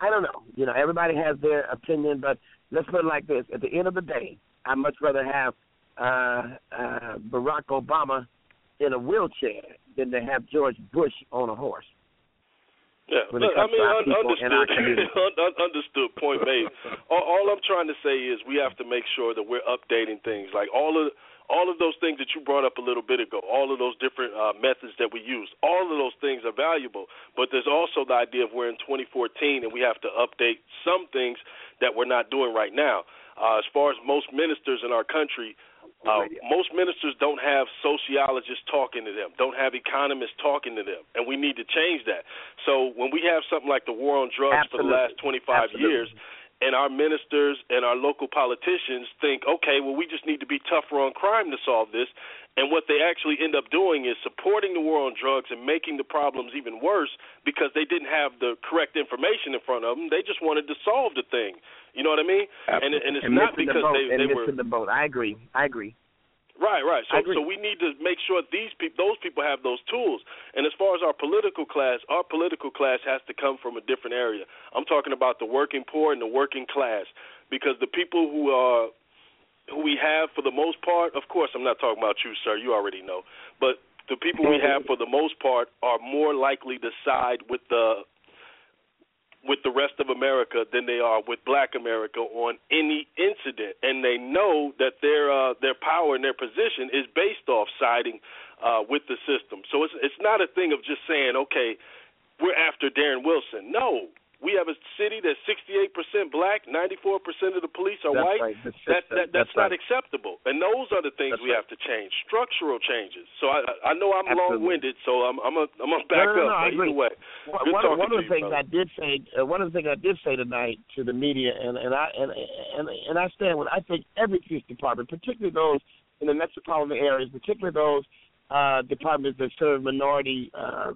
I don't know. You know, everybody has their opinion, but let's put it like this: at the end of the day, I'd much rather have uh, uh, Barack Obama in a wheelchair than to have George Bush on a horse. Yeah, comes I mean, to un- understood. and our community. Un- understood. Point made. all, all I'm trying to say is we have to make sure that we're updating things. Like all of all of those things that you brought up a little bit ago, all of those different uh, methods that we use, all of those things are valuable. But there's also the idea of we're in 2014 and we have to update some things that we're not doing right now. Uh, as far as most ministers in our country, uh, most ministers don't have sociologists talking to them, don't have economists talking to them, and we need to change that. So when we have something like the war on drugs Absolutely. for the last 25 Absolutely. years, and our ministers and our local politicians think, okay, well, we just need to be tougher on crime to solve this. And what they actually end up doing is supporting the war on drugs and making the problems even worse because they didn't have the correct information in front of them. They just wanted to solve the thing. You know what I mean? And, and it's and not because the boat, they, and they were missing the boat. I agree. I agree. Right, right. So so we need to make sure these people those people have those tools. And as far as our political class, our political class has to come from a different area. I'm talking about the working poor and the working class because the people who are who we have for the most part, of course I'm not talking about you, sir, you already know. But the people we have for the most part are more likely to side with the with the rest of America than they are with Black America on any incident, and they know that their uh, their power and their position is based off siding uh, with the system. So it's it's not a thing of just saying, okay, we're after Darren Wilson. No, we have a city that's 68% black, 94% of the police are That's white. right. The That, that that's, That's not right. acceptable, and those are the things That's we right. have to change, structural changes. So I I know I'm Absolutely. long-winded, so I'm I'm a, I'm gonna back no, no, up. no, I agree. either way, One, one, one of the you, things brother. I did say, uh, one of the things I did say tonight to the media, and and I and and, and I stand with. I think every police department, particularly those in the metropolitan areas, particularly those uh, departments that serve minority, uh,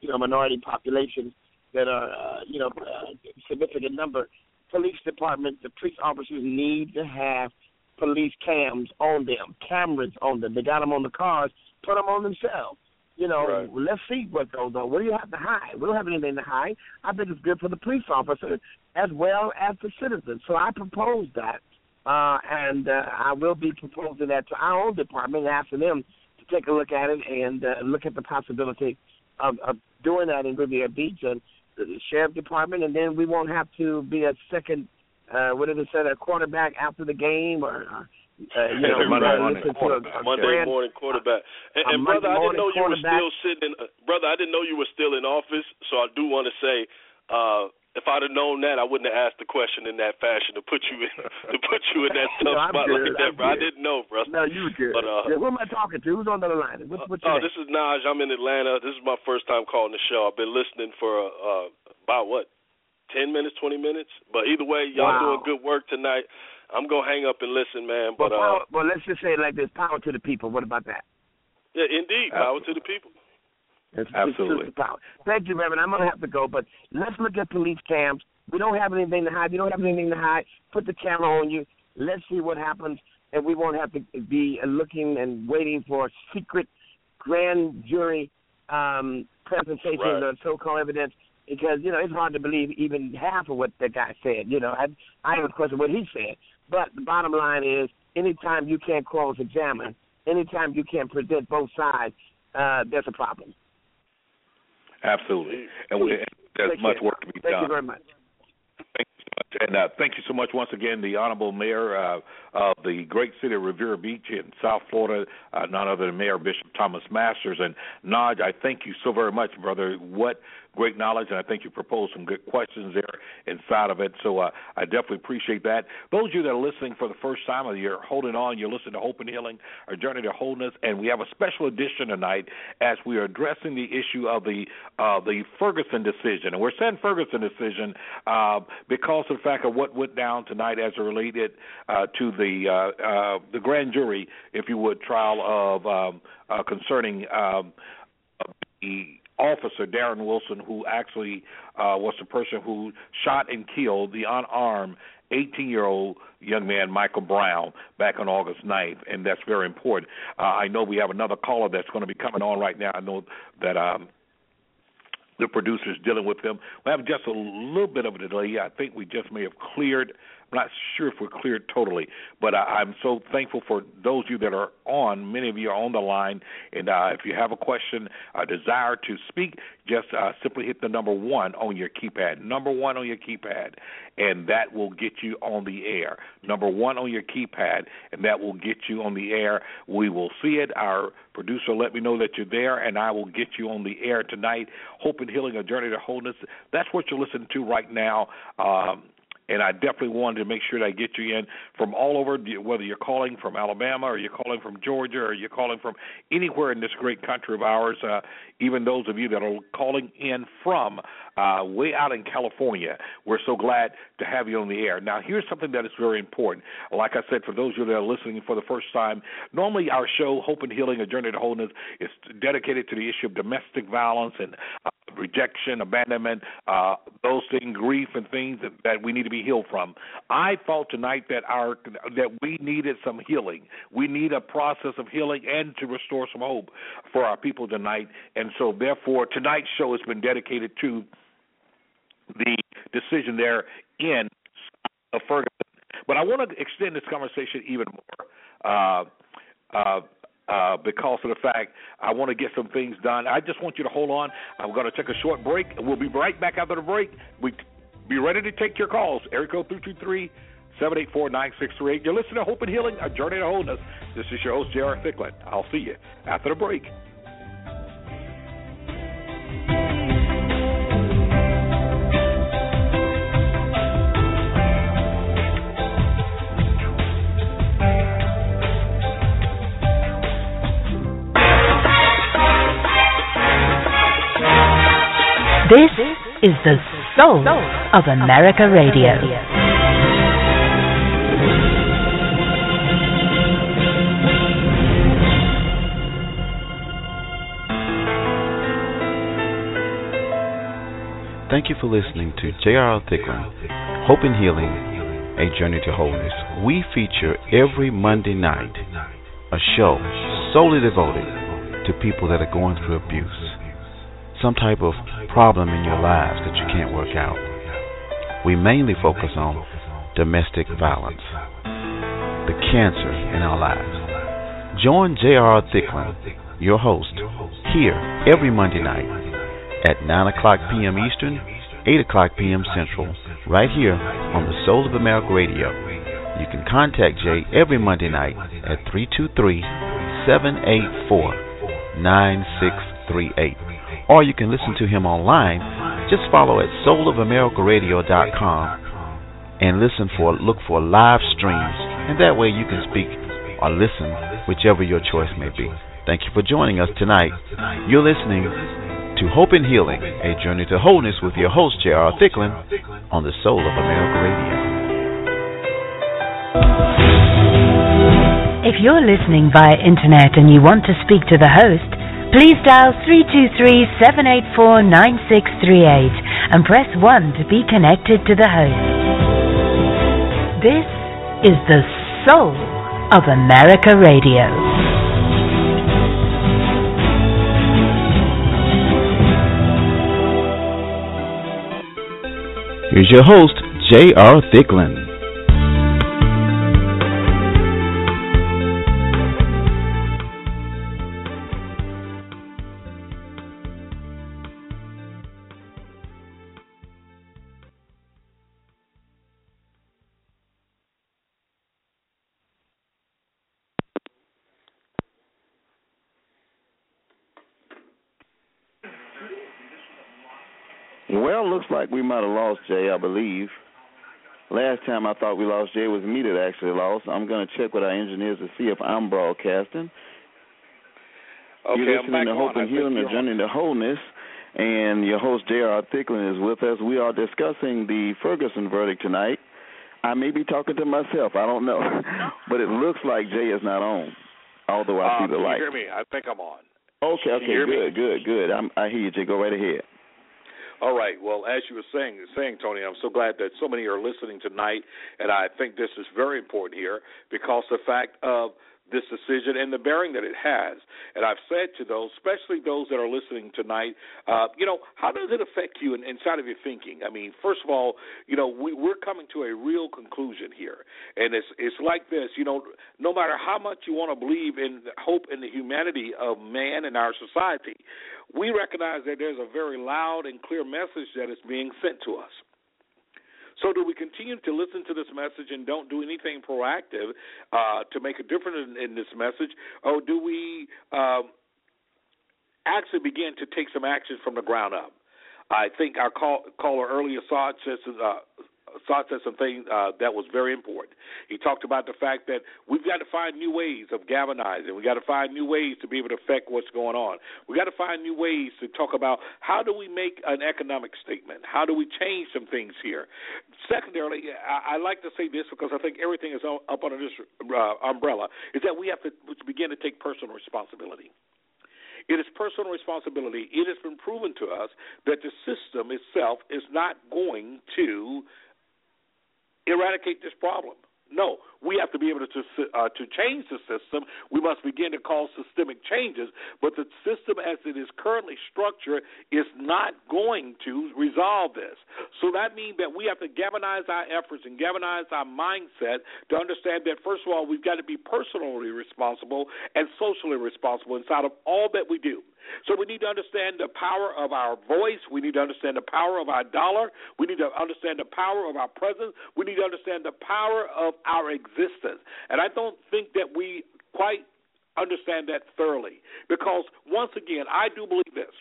you know, minority populations that are, uh, you know, uh, significant number. Police departments, the police officers need to have police cams on them, cameras on them. They got them on the cars, put them on themselves. You know, Right. let's see what goes on. What do you have to hide? We don't have anything to hide. I think it's good for the police officer as well as the citizens. So I propose that, uh, and uh, I will be proposing that to our own department, asking them to take a look at it and uh, look at the possibility of, of doing that in Riviera Beach and the sheriff department, and then we won't have to be a second, uh, what did it say, a quarterback after the game or. Uh, uh, you know, Monday morning to a, quarterback. a Monday grand- morning quarterback. And, and brother, I didn't know you were still sitting. In, uh, brother, I didn't know you were still in office. So I do want to say, uh, if I'd have known that, I wouldn't have asked the question in that fashion to put you in to put you in that tough I'm spot good, like that, bro. I didn't know, bro. No, you were good. But, uh, yeah, who am I talking to? Who's on the line? What, what's your oh, name? this is Naj. I'm in Atlanta. This is my first time calling the show. I've been listening for uh, about what, ten minutes, twenty minutes. But either way, y'all Wow. doing good work tonight. I'm gonna hang up and listen, man. well, But power, uh, well, let's just say it like this: power to the people. What about that? yeah, indeed, power to the people. It's, Absolutely. It's. Thank you, Reverend. I'm gonna have to go, but let's look at police cams. We don't have anything to hide. You don't have anything to hide. Put the camera on you. Let's see what happens, and we won't have to be looking and waiting for secret grand jury um, presentations Right. of so-called evidence. Because you know it's hard to believe even half of what that guy said. You know, I I have a question what he said. But the bottom line is, anytime you can't cross-examine, anytime you can't present both sides, uh, there's a problem. Absolutely. And we, there's Take much care. work to be Thank done. you very much. Thank you so much. And uh, thank you so much once again, the Honorable Mayor uh, of the great city of Riviera Beach in South Florida, uh, none other than Mayor Bishop Thomas Masters. And Naj, I thank you so very much, brother. What great knowledge, and I think you proposed some good questions there inside of it. So uh, I definitely appreciate that. Those of you that are listening for the first time or you're holding on, you're listening to Hope and Healing, our journey to wholeness, and we have a special edition tonight as we are addressing the issue of the uh, the Ferguson decision. And we're saying Ferguson decision uh, because of fact of what went down tonight as it related uh, to the uh, uh, the grand jury, if you would, trial of um, uh, concerning um, the officer Darren Wilson, who actually uh, was the person who shot and killed the unarmed 18-year-old young man Michael Brown back on August 9th, and that's very important. Uh, I know we have another caller that's going to be coming on right now. I know that. Um, the producers dealing with them. We have just a little bit of a delay. I think we just may have cleared I'm not sure if we're cleared totally, but I, I'm so thankful for those of you that are on. Many of you are on the line, and uh, if you have a question, a desire to speak, just uh, simply hit the number one on your keypad. Number one on your keypad, and that will get you on the air. Number one on your keypad, and that will get you on the air. We will see it. Our producer let me know that you're there, and I will get you on the air tonight. Hope and Healing, a journey to wholeness. That's what you're listening to right now. Um, and I definitely wanted to make sure that I get you in from all over, whether you're calling from Alabama or you're calling from Georgia or you're calling from anywhere in this great country of ours. Uh, even those of you that are calling in from uh, way out in California, we're so glad to have you on the air. Now, here's something that is very important. Like I said, for those of you that are listening for the first time, normally our show, Hope and Healing, A Journey to Wholeness, is dedicated to the issue of domestic violence and uh, rejection, abandonment, uh, those things, grief, and things that, that we need to be healed from. I thought tonight that our that we needed some healing. We need a process of healing and to restore some hope for our people tonight. And so, therefore, tonight's show has been dedicated to the decision there in Ferguson. But I want to extend this conversation even more. Uh, uh, uh, because of the fact I want to get some things done. I just want you to hold on. I'm going to take a short break. We'll be right back after the break. We be ready to take your calls. Area code three two three seven eight four nine six three eight. You're listening to Hope and Healing, a journey to wholeness. This is your host J.R. Thicklin. I'll see you after the break. This is the soul of America Radio. Thank you for listening to J.R. Thicklin, Hope and Healing, A Journey to Wholeness. We feature every Monday night a show solely devoted to people that are going through abuse some type of problem in your lives that you can't work out. We mainly focus on domestic violence, the cancer in our lives. Join J.R. Thicklin, your host, here every Monday night at 9 o'clock p.m. Eastern, 8 o'clock p.m. Central, right here on the Soul of America Radio. You can contact Jay every Monday night at 323 784 9638 or you can listen to him online. Just follow at soulofamericaradio.com and listen for look for live streams, and that way you can speak or listen, whichever your choice may be. Thank you for joining us tonight. You're listening to Hope and Healing, a journey to wholeness with your host J.R. Thicklin on the Soul of America Radio. If you're listening via internet and you want to speak to the host, Please dial 323-784-9638 and press 1 to be connected to the host. This is the soul of America Radio. Here's your host, J.R. Thicklin. We might have lost Jay, I believe. Last time I thought we lost Jay was me that actually lost. I'm going to check with our engineers to see if I'm broadcasting. Okay, You're listening to Hope and Healing, the Journey to Wholeness, and your host J.R. Thicklin is with us. We are discussing the Ferguson verdict tonight. I may be talking to myself. I don't know, but it looks like Jay is not on, although I um, see the light. hear me? I think I'm on. Okay, okay, good, me? good, good. I hear you, Jay. Go right ahead. All right. Well, as you were saying, saying Tony, I'm so glad that so many are listening tonight, and I think this is very important here because the fact of this decision and the bearing that it has. And I've said to those, especially those that are listening tonight, uh, you know, how does it affect you in, inside of your thinking? I mean, first of all, you know, we, we're coming to a real conclusion here, and it's it's like this. You know, no matter how much you want to believe in hope in the humanity of man and our society, we recognize that there's a very loud and clear message that is being sent to us. So, do we continue to listen to this message and don't do anything proactive uh, to make a difference in, in, this message, or do we um, actually begin to take some action from the ground up? I think our call, caller earlier saw it just uh, Saad said something uh, that was very important. He talked about the fact that we've got to find new ways of galvanizing. We've got to find new ways to be able to affect what's going on. We've got to find new ways to talk about how do we make an economic statement? How do we change some things here? Secondarily, I, I like to say this because I think everything is up under this uh, umbrella, is that we have to begin to take personal responsibility. It is personal responsibility. It has been proven to us that the system itself is not going to eradicate this problem. No, we have to be able to uh, to change the system. We must begin to call systemic changes. But the system, as it is currently structured, is not going to resolve this. So that means that we have to galvanize our efforts and galvanize our mindset to understand that first of all, we've got to be personally responsible and socially responsible inside of all that we do. So we need to understand the power of our voice. We need to understand the power of our dollar. We need to understand the power of our presence. We need to understand the power of our existence. And I don't think that we quite understand that thoroughly because, once again, I do believe this.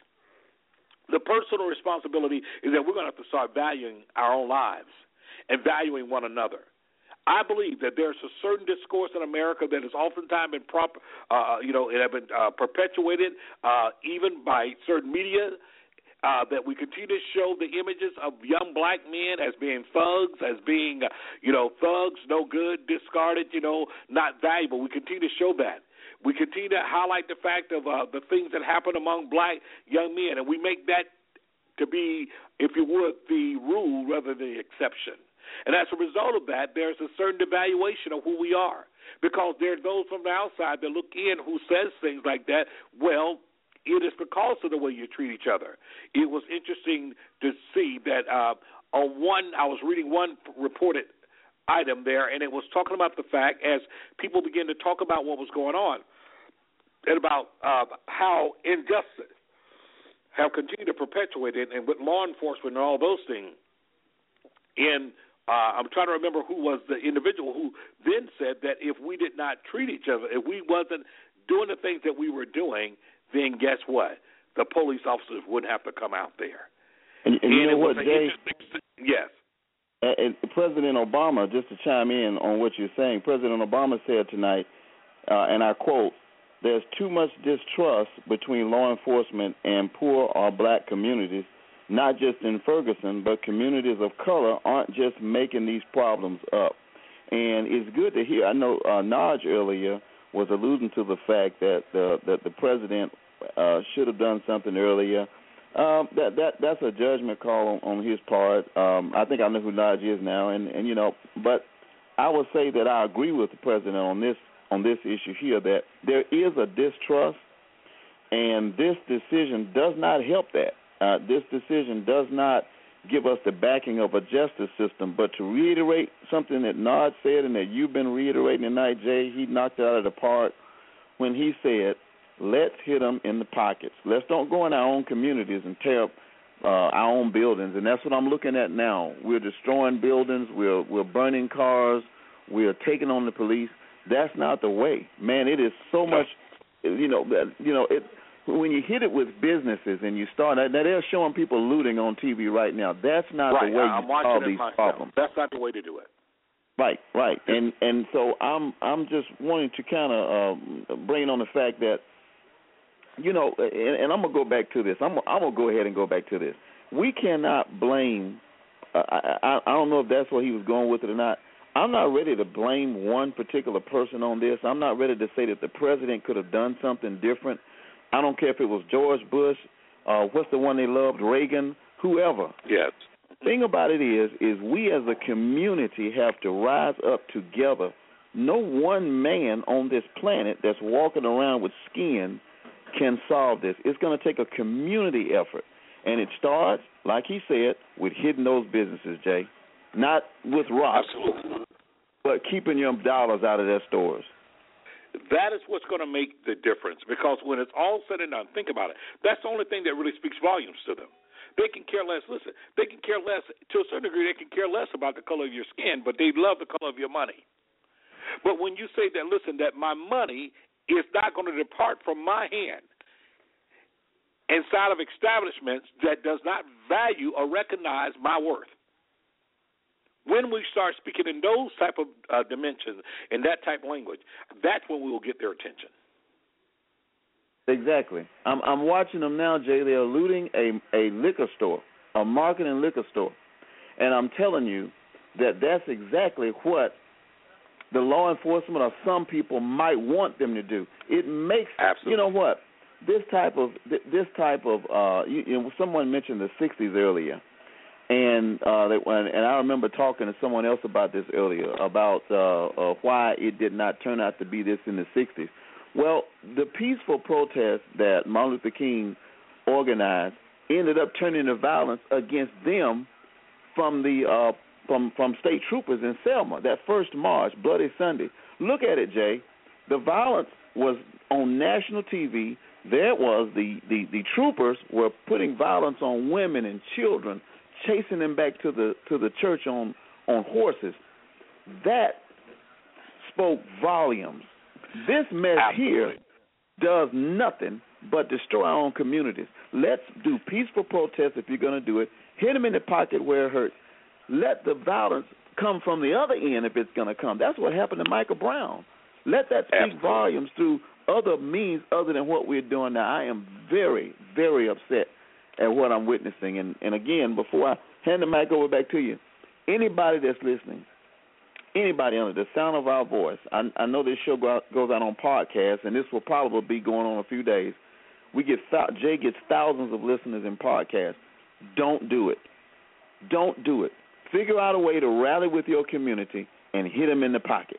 The personal responsibility is that we're going to have to start valuing our own lives and valuing one another. I believe that there's a certain discourse in America that has oftentimes been prop, uh, you know, it have been uh, perpetuated uh, even by certain media. Uh, that we continue to show the images of young black men as being thugs, as being, you know, thugs, no good, discarded, you know, not valuable. We continue to show that. We continue to highlight the fact of uh, the things that happen among black young men, and we make that to be, if you would, the rule rather than the exception. And as a result of that, there's a certain devaluation of who we are. Because there are those from the outside that look in who says things like that. Well, it is because of the way you treat each other. It was interesting to see that uh, on one, I was reading one reported item there, and it was talking about the fact as people began to talk about what was going on and about uh, how injustice have continued to perpetuate it, and with law enforcement and all those things in uh, I'm trying to remember who was the individual who then said that if we did not treat each other, if we wasn't doing the things that we were doing, then guess what? The police officers wouldn't have to come out there. And, and, and you know what, Jay? Yes. And President Obama, just to chime in on what you're saying, President Obama said tonight, uh, and I quote, "There's too much distrust between law enforcement and poor or black communities." Not just in Ferguson, but communities of color aren't just making these problems up. And it's good to hear. I know uh, Naj earlier was alluding to the fact that the that the president uh, should have done something earlier. Um, that that that's a judgment call on, on his part. Um, I think I know who Naj is now, and and you know, but I would say that I agree with the president on this on this issue here that there is a distrust, and this decision does not help that. Uh, this decision does not give us the backing of a justice system. But to reiterate something that Nod said and that you've been reiterating tonight, Jay, he knocked it out of the park when he said, "Let's hit them in the pockets. Let's don't go in our own communities and tear up uh, our own buildings." And that's what I'm looking at now. We're destroying buildings. We're we're burning cars. We're taking on the police. That's not the way, man. It is so much. You know, you know it when you hit it with businesses and you start now they're showing people looting on TV right now. That's not right. the way I'm you solve these myself. problems. That's not the way to do it. Right, right, and and so I'm I'm just wanting to kind of um, bring on the fact that you know, and, and I'm gonna go back to this. I'm I'm gonna go ahead and go back to this. We cannot blame. Uh, I, I I don't know if that's where he was going with it or not. I'm not ready to blame one particular person on this. I'm not ready to say that the president could have done something different. I don't care if it was George Bush, uh, what's the one they loved, Reagan, whoever. Yes. Thing about it is, is we as a community have to rise up together no one man on this planet that's walking around with skin can solve this. It's going to take a community effort. And it starts, like he said, with hitting those businesses, Jay. Not with rocks, Absolutely. but keeping your dollars out of their stores. That is what's going to make the difference because when it's all said and done, think about it. That's the only thing that really speaks volumes to them. They can care less. Listen, they can care less to a certain degree. They can care less about the color of your skin, but they love the color of your money. But when you say that, listen, that my money is not going to depart from my hand inside of establishments that does not value or recognize my worth. When we start speaking in those type of uh, dimensions, in that type of language, that's when we will get their attention. Exactly. I'm I'm watching them now, Jay. They're looting a a liquor store, a market and liquor store, and I'm telling you that that's exactly what the law enforcement or some people might want them to do. It makes Absolutely. you know what this type of this type of uh you, you know someone mentioned the 60s earlier and uh they, and I remember talking to someone else about this earlier about uh, uh why it did not turn out to be this in the 60s well, the peaceful protest that Martin Luther King organized ended up turning to violence against them from the uh, from from state troopers in Selma. That first march, Bloody Sunday. Look at it, Jay. The violence was on national TV. There was the, the the troopers were putting violence on women and children, chasing them back to the to the church on on horses. That spoke volumes this mess Absolutely. here does nothing but destroy our own communities. Let's do peaceful protests if you're going to do it. Hit them in the pocket where it hurts. Let the violence come from the other end if it's going to come. That's what happened to Michael Brown. Let that speak Absolutely. volumes through other means other than what we're doing now. I am very, very upset at what I'm witnessing. And, and again, before I hand the mic over back to you, anybody that's listening, anybody under the sound of our voice, I, I know this show go out, goes out on podcast, and this will probably be going on a few days. We get Jay gets thousands of listeners in podcasts. Don't do it. Don't do it. Figure out a way to rally with your community and hit them in the pocket.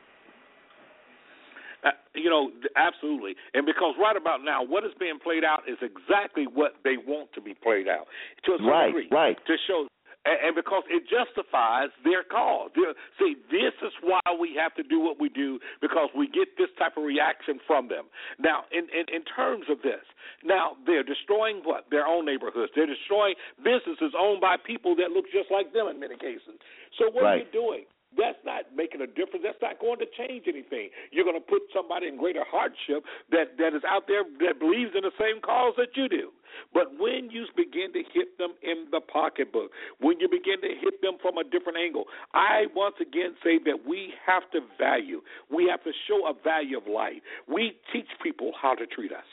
Uh, you know, absolutely. And because right about now, what is being played out is exactly what they want to be played out to a certain Right, degree. right. To show, and, because it justifies their cause. See, this is why we have to do what we do because we get this type of reaction from them. Now, in in, in terms of this, now they're destroying what their own neighborhoods. They're destroying businesses owned by people that look just like them in many cases. So what are you doing? That's not making a difference. That's not going to change anything. You're going to put somebody in greater hardship that that is out there that believes in the same cause that you do. But when you begin to hit them in the pocketbook, when you begin to hit them from a different angle, I once again say that we have to value. We have to show a value of life. We teach people how to treat us.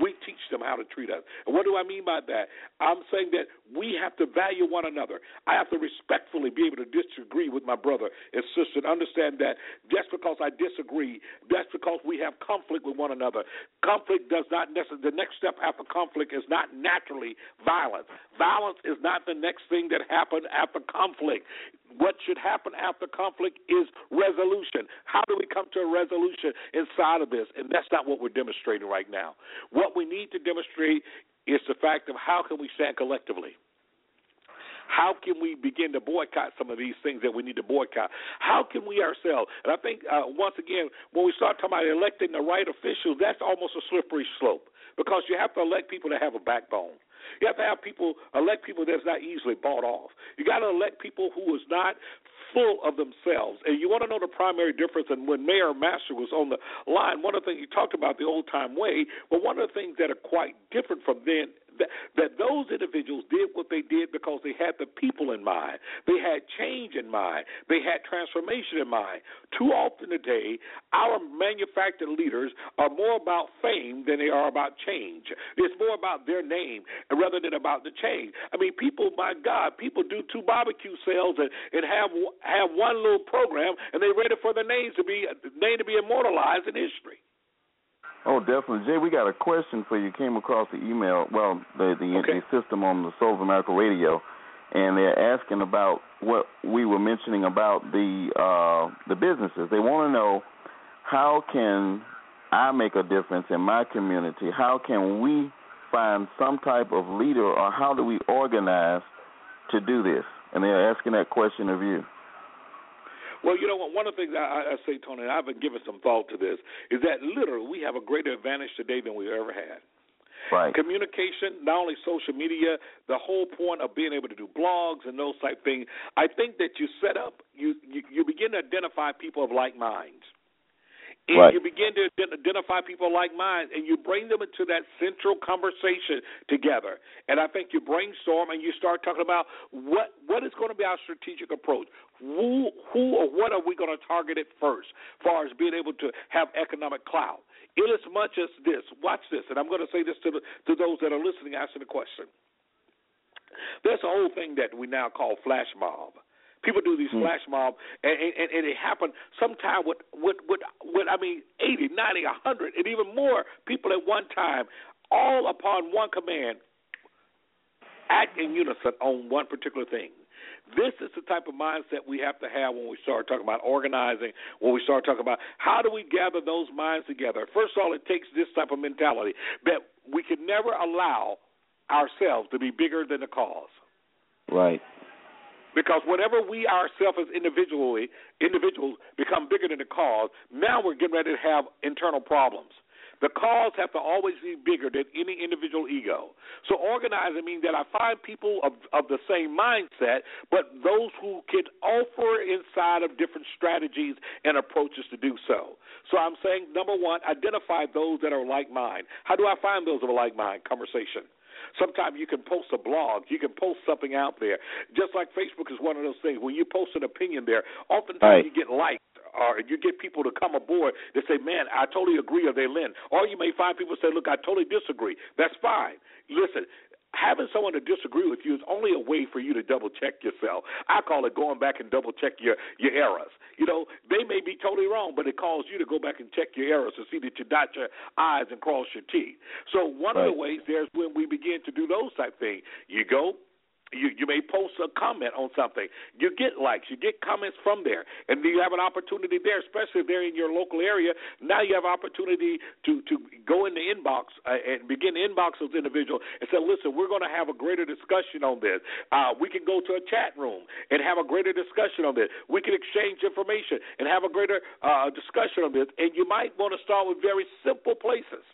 We teach them how to treat us. And what do I mean by that? I'm saying that we have to value one another. I have to respectfully be able to disagree with my brother and sister and understand that just because I disagree, that's because we have conflict with one another. Conflict does not necessarily, the next step after conflict is not naturally violence. Violence is not the next thing that happened after conflict. What should happen after conflict is resolution. How do we come to a resolution inside of this? And that's not what we're demonstrating right now. What we need to demonstrate is the fact of how can we stand collectively. How can we begin to boycott some of these things that we need to boycott? How can we ourselves? And I think uh, once again, when we start talking about electing the right officials, that's almost a slippery slope because you have to elect people that have a backbone. You have to have people elect people that's not easily bought off. You got to elect people who is not full of themselves. And you want to know the primary difference. And when Mayor Master was on the line, one of the things he talked about the old time way, but one of the things that are quite different from then that, that those individuals did what they did because they had the people in mind. They had change in mind. They had transformation in mind. Too often today, our manufactured leaders are more about fame than they are about change. It's more about their name rather than about the change. I mean, people, my God, people do two barbecue sales and, and have have one little program, and they're ready for their names to be name to be immortalized in history. Oh, definitely, Jay. We got a question for you. Came across the email, well, the the, Okay. the system on the Soul of America Radio, and they're asking about what we were mentioning about the uh, the businesses. They want to know how can I make a difference in my community? How can we find some type of leader, or how do we organize to do this? And they're asking that question of you. Well, you know what? One of the things I, I say, Tony, and I've been giving some thought to this, is that literally we have a greater advantage today than we ever had. Right. Communication, not only social media, the whole point of being able to do blogs and those type things. I think that you set up, you you, you begin to identify people of like minds. And right. you begin to identify people like mine, and you bring them into that central conversation together. And I think you brainstorm and you start talking about what what is going to be our strategic approach. Who who or what are we going to target it first, as far as being able to have economic clout? In as much as this, watch this, and I'm going to say this to the, to those that are listening, asking the question. There's a whole thing that we now call flash mob. People do these mm. flash mob, and, and, and it happened sometime with, with with with I mean eighty, ninety, a hundred, and even more people at one time, all upon one command, act in unison on one particular thing. This is the type of mindset we have to have when we start talking about organizing, when we start talking about how do we gather those minds together. First of all, it takes this type of mentality that we can never allow ourselves to be bigger than the cause. Right. Because whenever we ourselves as individually individuals become bigger than the cause, now we're getting ready to have internal problems. The cause have to always be bigger than any individual ego. So organizing means that I find people of, of the same mindset, but those who can offer inside of different strategies and approaches to do so. So I'm saying, number one, identify those that are like mind. How do I find those of a like mind? Conversation. Sometimes you can post a blog, you can post something out there. Just like Facebook is one of those things. When you post an opinion there, oftentimes right. you get likes or you get people to come aboard that say, "Man, I totally agree," or they lend. Or you may find people say, "Look, I totally disagree." That's fine. Listen, having someone to disagree with you is only a way for you to double check yourself. I call it going back and double check your your errors. You know, they may be totally wrong, but it calls you to go back and check your errors to see that you dot your I's and cross your T's. So one right. of the ways there's when we begin to do those type things. You go, you you may post a comment on something. You get likes, you get comments from there, and you have an opportunity there, especially if they're in your local area. Now you have opportunity to to go in the inbox uh, and begin to inbox those individuals and say, listen, we're going to have a greater discussion on this. Uh, we can go to a chat room and have a greater discussion on this. We can exchange information and have a greater uh, discussion on this. And you might want to start with very simple places.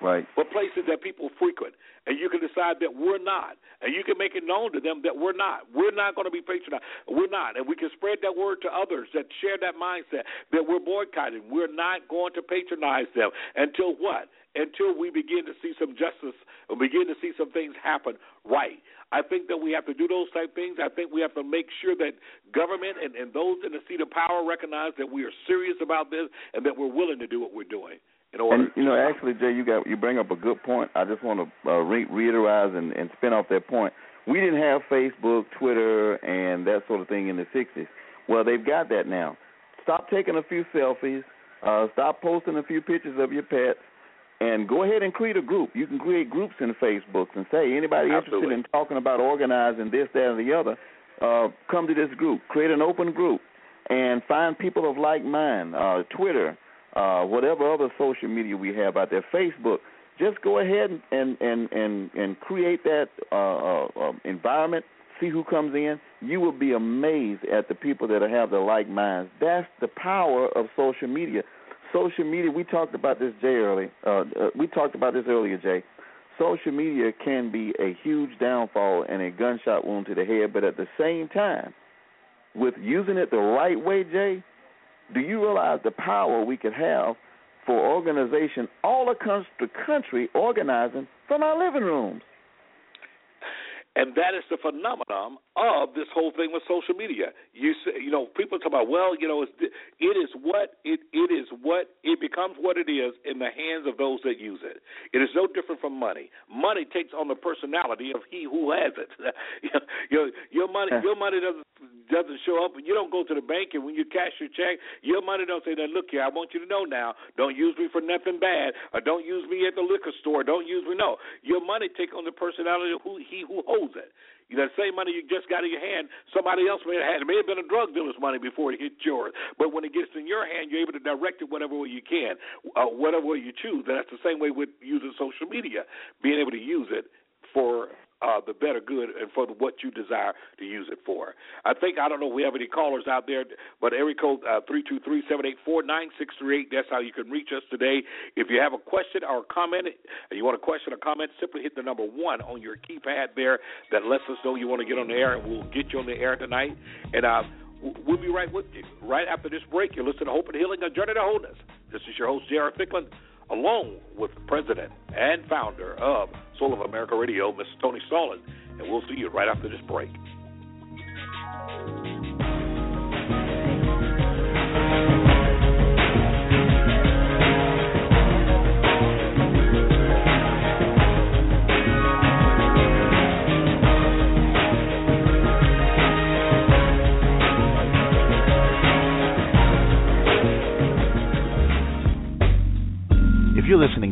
Right. But places that people frequent. And you can decide that we're not. And you can make it known to them that we're not. We're not going to be patronized. We're not. And we can spread that word to others that share that mindset that we're boycotting. We're not going to patronize them until what? Until we begin to see some justice and begin to see some things happen right. I think that we have to do those type things. I think we have to make sure that government and, and those in the seat of power recognize that we are serious about this and that we're willing to do what we're doing. And you know, actually, Jay, you got you bring up a good point. I just want to uh, re- reiterate and, and spin off that point. We didn't have Facebook, Twitter, and that sort of thing in the '60s. Well, they've got that now. Stop taking a few selfies. Uh, stop posting a few pictures of your pets, and go ahead and create a group. You can create groups in Facebook and say anybody Absolutely. interested in talking about organizing this, that, and the other, uh, come to this group. Create an open group and find people of like mind. Uh, Twitter uh, whatever other social media we have out there, Facebook. Just go ahead and and and and, create that uh, uh, uh, environment. See who comes in. You will be amazed at the people that have the like minds. That's the power of social media. Social media. We talked about this, Jay. Early. Uh, uh, we talked about this earlier, Jay. Social media can be a huge downfall and a gunshot wound to the head, but at the same time, with using it the right way, Jay, do you realize the power we could have for organization all across the country organizing from our living rooms? And that is the phenomenon of this whole thing with social media. You say, you know, people talk about, well, you know, it's, it is what it it is what it becomes what it is in the hands of those that use it. It is no different from money. Money takes on the personality of he who has it. your your money your money doesn't doesn't show up, and you don't go to the bank, and when you cash your check, your money don't say that. Look here, I want you to know now. Don't use me for nothing bad, or don't use me at the liquor store. Don't use me. No, your money take on the personality of who he who holds it. You know, the same money you just got in your hand, somebody else may have had. It may have been a drug dealer's money before it hit yours. But when it gets in your hand, you're able to direct it whatever way you can, uh, whatever way you choose. And that's the same way with using social media, being able to use it for uh, the better good and for what you desire to use it for. I think I don't know if we have any callers out there, but area code uh, three two three seven eight four nine six three eight. That's how you can reach us today. If you have a question or comment, and you want a question or comment, simply hit the number one on your keypad there. That lets us know you want to get on the air, and we'll get you on the air tonight. And uh, we'll be right with you right after this break. You're listening to Hope and Healing, a journey to wholeness. This is your host J.R. Thicklin along with President and founder of Soul of America Radio, Mr. Tony Stallings. And we'll see you right after this break.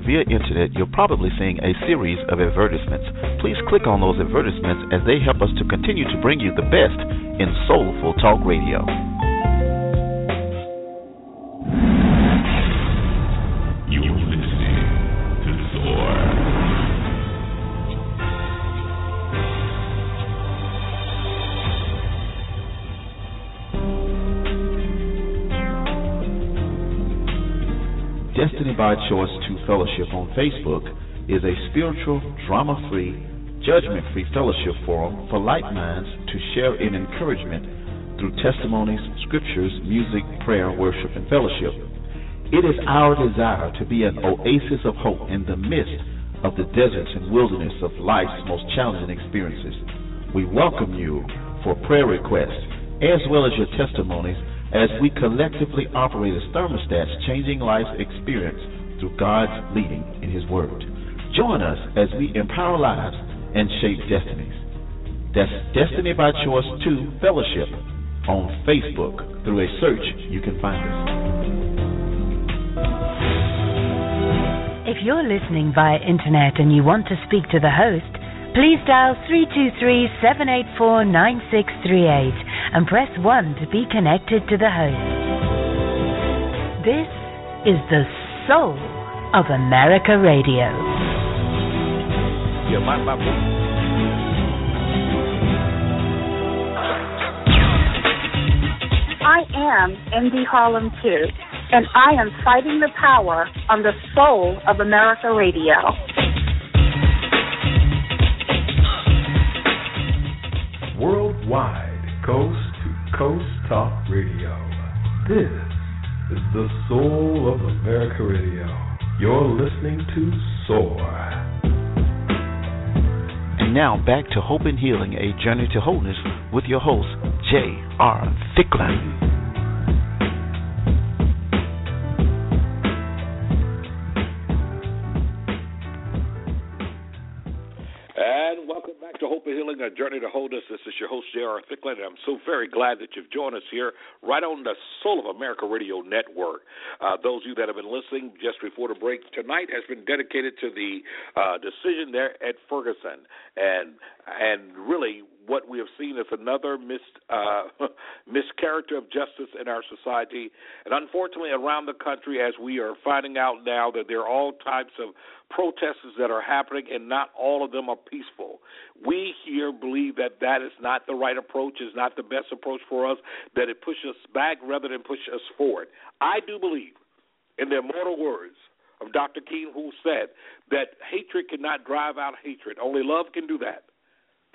Via internet, you're probably seeing a series of advertisements. Please click on those advertisements as they help us to continue to bring you the best in soulful talk radio. Fellowship on Facebook is a spiritual, drama free, judgment free fellowship forum for like minds to share in encouragement through testimonies, scriptures, music, prayer, worship, and fellowship. It is our desire to be an oasis of hope in the midst of the deserts and wilderness of life's most challenging experiences. We welcome you for prayer requests as well as your testimonies as we collectively operate as thermostats, changing life's experience through God's leading in His Word. Join us as we empower lives and shape destinies. That's Destiny by Choice 2 Fellowship on Facebook. Through a search, you can find us. If you're listening via internet and you want to speak to the host, please dial 323 784 9638 and press 1 to be connected to the host. This is the soul of America Radio. Yeah, my, my, I am Indy Harlem too, and I am fighting the power on the soul of America Radio. Worldwide coast to coast talk radio. This is the soul of America Radio. You're listening to Soar. And now back to Hope and Healing, a journey to wholeness with your host, J.R. Thicklin. Welcome back to Hope of Healing, a journey to wholeness. This is your host, J.R. Thicklin, and I'm so very glad that you've joined us here right on the Soul of America Radio Network. Uh, those of you that have been listening just before the break, tonight has been dedicated to the uh, decision there at Ferguson. And, and really, what we have seen is another mis, uh, mischaracter of justice in our society. And unfortunately, around the country, as we are finding out now that there are all types of protests that are happening, and not all of them are peaceful. We here believe that that is not the right approach, is not the best approach for us, that it pushes us back rather than push us forward. I do believe, in the immortal words of Dr. King, who said that hatred cannot drive out hatred, only love can do that.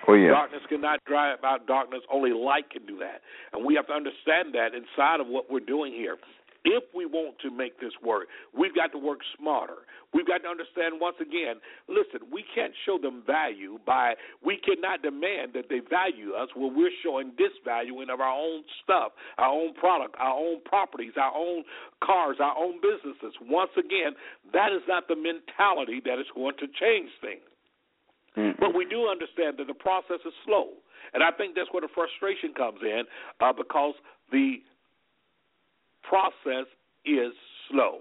Oh, yeah. Darkness cannot drive out darkness. Only light can do that. And we have to understand that inside of what we're doing here. If we want to make this work, we've got to work smarter. We've got to understand once again, listen, we can't show them value by, we cannot demand that they value us when we're showing disvaluing of our own stuff, our own product, our own properties, our own cars, our own businesses. Once again, that is not the mentality that is going to change things. Mm-hmm. But we do understand that the process is slow. And I think that's where the frustration comes in uh, because the process is slow.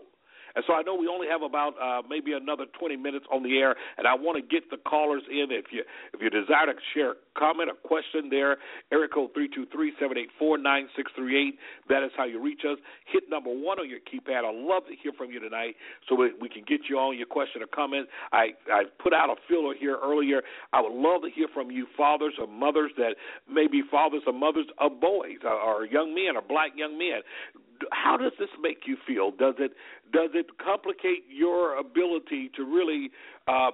And so I know we only have about uh, maybe another 20 minutes on the air, and I want to get the callers in. If you if you desire to share a comment or question there, area code three two three seven eight four nine six three eight. That is how you reach us. Hit number one on your keypad. I'd love to hear from you tonight, so we, we can get you on your question or comment. I I put out a filler here earlier. I would love to hear from you, fathers or mothers that may be fathers or mothers of boys or, or young men or black young men how does this make you feel? Does it does it complicate your ability to really, uh,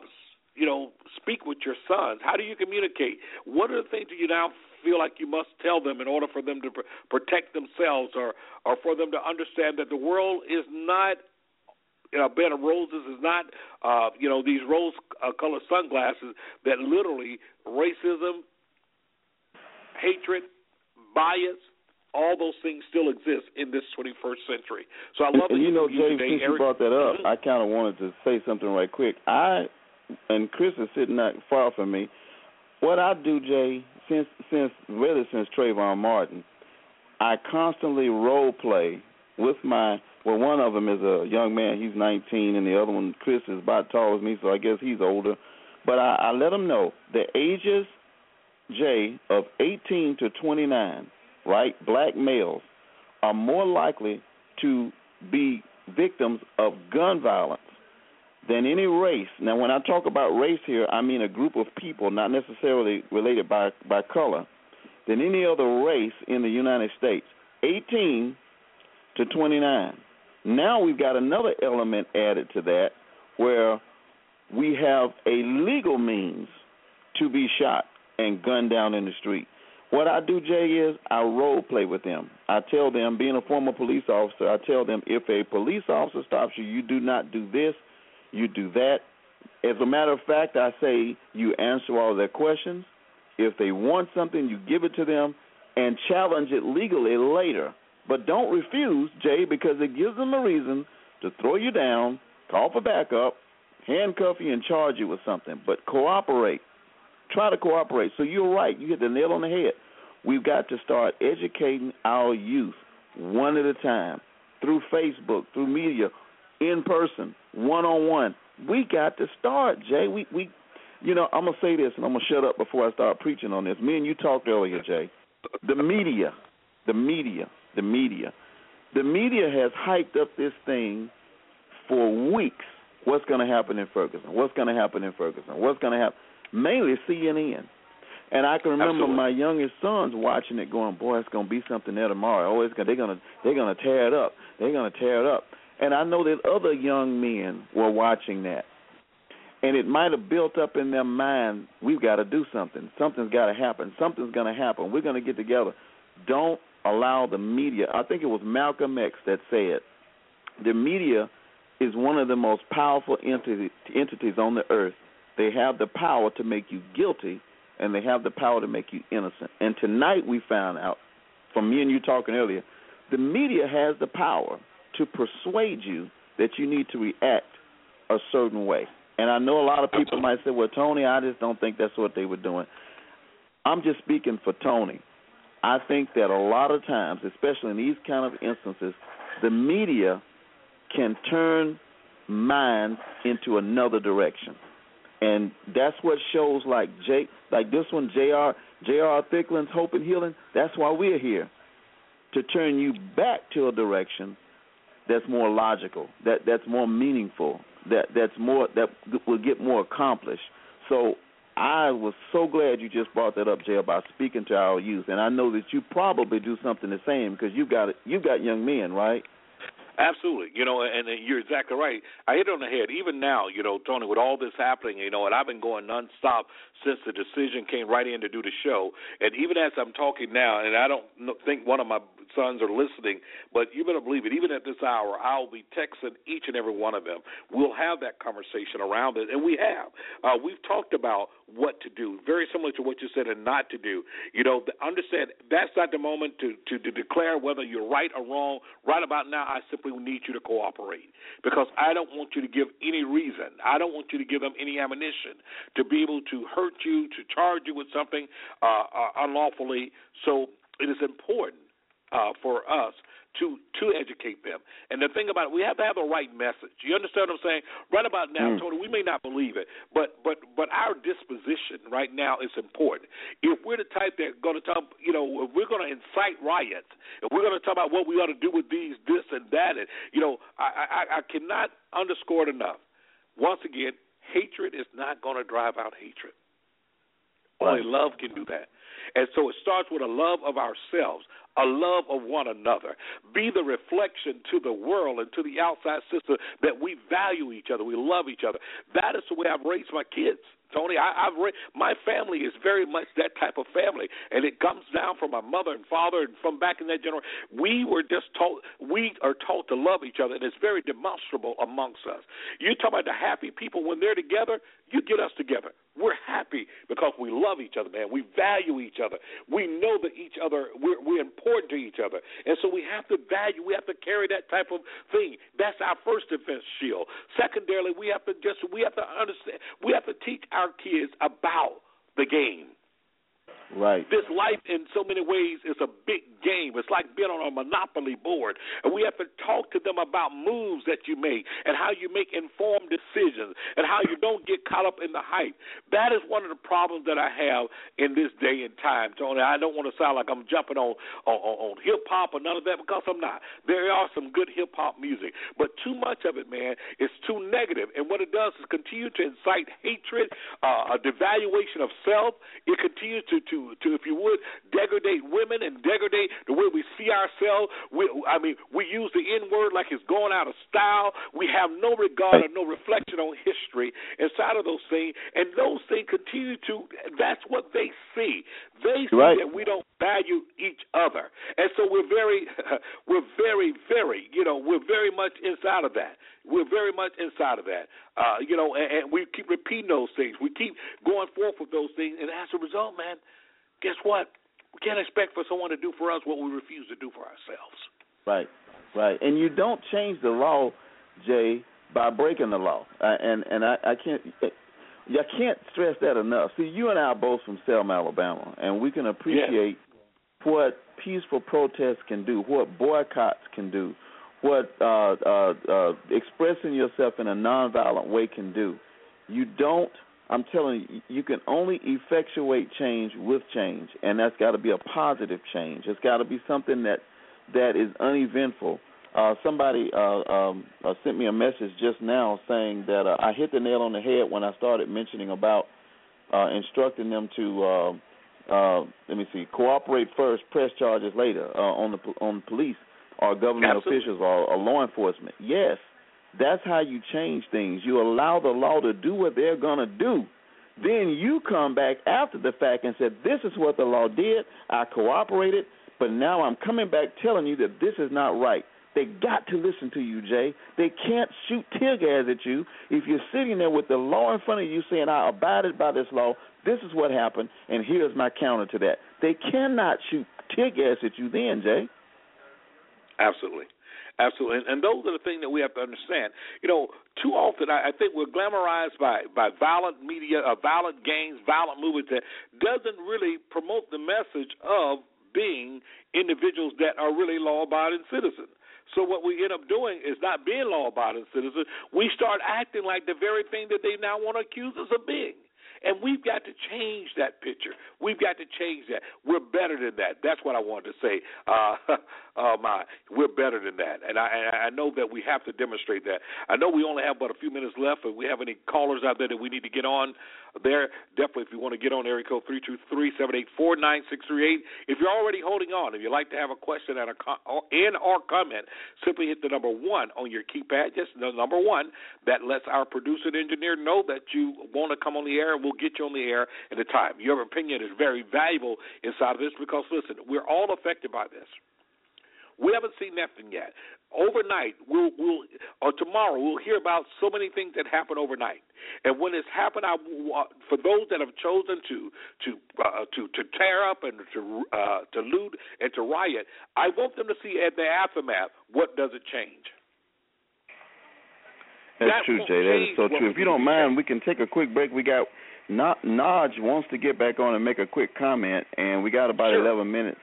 you know, speak with your sons? How do you communicate? What are the things that you now feel like you must tell them in order for them to pr- protect themselves, or or for them to understand that the world is not you know, a bed of roses is not, uh, you know, these rose-colored uh, sunglasses that literally racism, hatred, bias, all those things still exist in this 21st century. So I love and, and you know, Jay, today, since Eric, you brought that up, mm-hmm. I kind of wanted to say something right quick. I and Chris is sitting not far from me. What I do, Jay, since since really since Trayvon Martin, I constantly role play with my. Well, one of them is a young man. He's 19, and the other one, Chris, is about tall as me, so I guess he's older. But I, I let them know the ages, Jay, of 18 to 29 right, black males, are more likely to be victims of gun violence than any race. Now, when I talk about race here, I mean a group of people, not necessarily related by by color, than any other race in the United States. 18 to 29. Now we've got another element added to that, where we have a legal means to be shot and gunned down in the street. What I do, Jay, is I role play with them. I tell them, being a former police officer, I tell them if a police officer stops you, you do not do this, you do that. As a matter of fact, I say you answer all their questions. If they want something, you give it to them and challenge it legally later. But don't refuse, Jay, because it gives them a reason to throw you down, call for backup, handcuff you, and charge you with something. But cooperate. Try to cooperate. So you're right. You hit the nail on the head. We've got to start educating our youth one at a time through Facebook, through media, in person, one on one. We got to start, Jay. We we you know, I'm gonna say this and I'm gonna shut up before I start preaching on this. Me and you talked earlier, Jay. The media, the media, the media. The media has hyped up this thing for weeks. What's gonna happen in Ferguson? What's gonna happen in Ferguson? What's gonna happen? Mainly CNN. And I can remember Absolutely. my youngest sons watching it, going, "Boy, it's gonna be something there tomorrow. Oh, it's gonna, they're gonna they're gonna tear it up. They're gonna tear it up." And I know that other young men were watching that, and it might have built up in their mind, "We've got to do something. Something's got to happen. Something's gonna happen. We're gonna get together." Don't allow the media. I think it was Malcolm X that said, "The media is one of the most powerful entity, entities on the earth. They have the power to make you guilty." And they have the power to make you innocent. And tonight we found out, from me and you talking earlier, the media has the power to persuade you that you need to react a certain way. And I know a lot of people might say, well, Tony, I just don't think that's what they were doing. I'm just speaking for Tony. I think that a lot of times, especially in these kind of instances, the media can turn minds into another direction and that's what shows like J like this one J.R. J.R. Thicklin's Hope and Healing. That's why we're here to turn you back to a direction that's more logical, that that's more meaningful, that that's more that will get more accomplished. So I was so glad you just brought that up, Jay, about speaking to our youth, and I know that you probably do something the same because you've got you've got young men, right? Absolutely, you know, and, and you're exactly right. I hit it on the head. Even now, you know, Tony, with all this happening, you know, and I've been going nonstop since the decision came right in to do the show. And even as I'm talking now, and I don't think one of my sons are listening, but you better believe it. Even at this hour, I'll be texting each and every one of them. We'll have that conversation around it, and we have. Uh, we've talked about what to do, very similar to what you said, and not to do. You know, understand that's not the moment to to, to declare whether you're right or wrong. Right about now, I simply need you to cooperate because I don't want you to give any reason. I don't want you to give them any ammunition to be able to hurt you, to charge you with something uh, uh, unlawfully. So it is important uh, for us to to educate them. And the thing about it, we have to have the right message. You understand what I'm saying? Right about now, mm. Tony, we may not believe it, but but but our disposition right now is important. If we're the type that going to talk, you know, if we're going to incite riots, if we're going to talk about what we ought to do with these, this and that, and you know, I I, I cannot underscore it enough. Once again, hatred is not going to drive out hatred. Only love can do that. And so it starts with a love of ourselves, a love of one another. Be the reflection to the world and to the outside system that we value each other, we love each other. That is the way I've raised my kids. Tony, I, I've re- my family is very much that type of family, and it comes down from my mother and father, and from back in that generation. We were just taught, we are taught to love each other, and it's very demonstrable amongst us. You talk about the happy people when they're together, you get us together. We're happy because we love each other, man. We value each other. We know that each other we're, we're important to each other, and so we have to value. We have to carry that type of thing. That's our first defense shield. Secondarily, we have to just we have to understand. We have to teach our kids about the game. Right. This life, in so many ways, is a big game. It's like being on a monopoly board, and we have to talk to them about moves that you make and how you make informed decisions and how you don't get caught up in the hype. That is one of the problems that I have in this day and time, Tony. I don't want to sound like I'm jumping on on, on hip hop or none of that because I'm not. There are some good hip hop music, but too much of it, man, is too negative. And what it does is continue to incite hatred, uh, a devaluation of self. It continues to to to, if you would, degrade women and degrade the way we see ourselves. We, I mean, we use the N word like it's going out of style. We have no regard or no reflection on history inside of those things, and those things continue to. That's what they see. They see right. that we don't value each other, and so we're very, we're very, very, you know, we're very much inside of that. We're very much inside of that. Uh, you know, and, and we keep repeating those things. We keep going forth with those things, and as a result, man, guess what? We can't expect for someone to do for us what we refuse to do for ourselves. Right, right. And you don't change the law, Jay, by breaking the law. Uh, and and I, I can't. I can't stress that enough. See, you and I are both from Selma, Alabama, and we can appreciate what peaceful protests can do, what boycotts can do, what uh, uh, uh, expressing yourself in a nonviolent way can do. You don't I'm telling you, you can only effectuate change with change, and that's got to be a positive change. It's got to be something that that is uneventful. Uh, somebody uh, um, uh, sent me a message just now saying that uh, I hit the nail on the head when I started mentioning about uh, instructing them to uh, uh, let me see, cooperate first, press charges later uh, on the on police or government Absolutely. officials or, or law enforcement. Yes, that's how you change things. You allow the law to do what they're going to do. Then you come back after the fact and said, This is what the law did. I cooperated, but now I'm coming back telling you that this is not right. They got to listen to you, Jay. They can't shoot tear gas at you if you're sitting there with the law in front of you saying, I abided by this law. This is what happened, and here's my counter to that. They cannot shoot tear gas at you then, Jay. Absolutely. Absolutely, and, and those are the things that we have to understand. You know, too often I, I think we're glamorized by by violent media, uh, violent gangs, violent movements that doesn't really promote the message of being individuals that are really law-abiding citizens. So what we end up doing is not being law-abiding citizens. We start acting like the very thing that they now want to accuse us of being. And we've got to change that picture. We've got to change that. We're better than that. That's what I wanted to say. Uh, oh my, we're better than that. And I, and I know that we have to demonstrate that. I know we only have but a few minutes left. If we have any callers out there that we need to get on, there definitely if you want to get on area code three two three seven eight four nine six three eight. If you're already holding on, if you'd like to have a question and a or comment, simply hit the number one on your keypad. Just the number one that lets our producer and engineer know that you want to come on the air, and we'll get you on the air at a time. Your opinion is very valuable inside of this because listen, we're all affected by this. We haven't seen nothing yet. Overnight, we'll, we'll or tomorrow we'll hear about so many things that happen overnight. And when it's happened, I, for those that have chosen to to uh, to to tear up and to uh, to loot and to riot, I want them to see at the aftermath what does it change. That's that true, Jay. That is so true. If you don't mind, we can take a quick break. We got Naj wants to get back on and make a quick comment, and we got about sure. 11 minutes.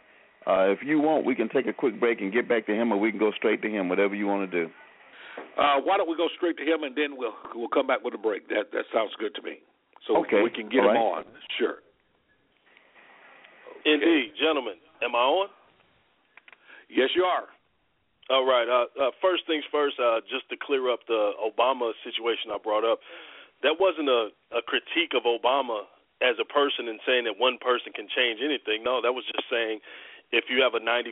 Uh, if you want, we can take a quick break and get back to him, or we can go straight to him, whatever you want to do. Uh, why don't we go straight to him and then we'll we'll come back with a break. That that sounds good to me. So okay. we can get All him right. on. Sure. Okay. Indeed, gentlemen. Am I on? Yes, you are. All right. Uh, uh, first things first, uh, just to clear up the Obama situation I brought up, that wasn't a, a critique of Obama as a person and saying that one person can change anything. No, that was just saying if you have a 95%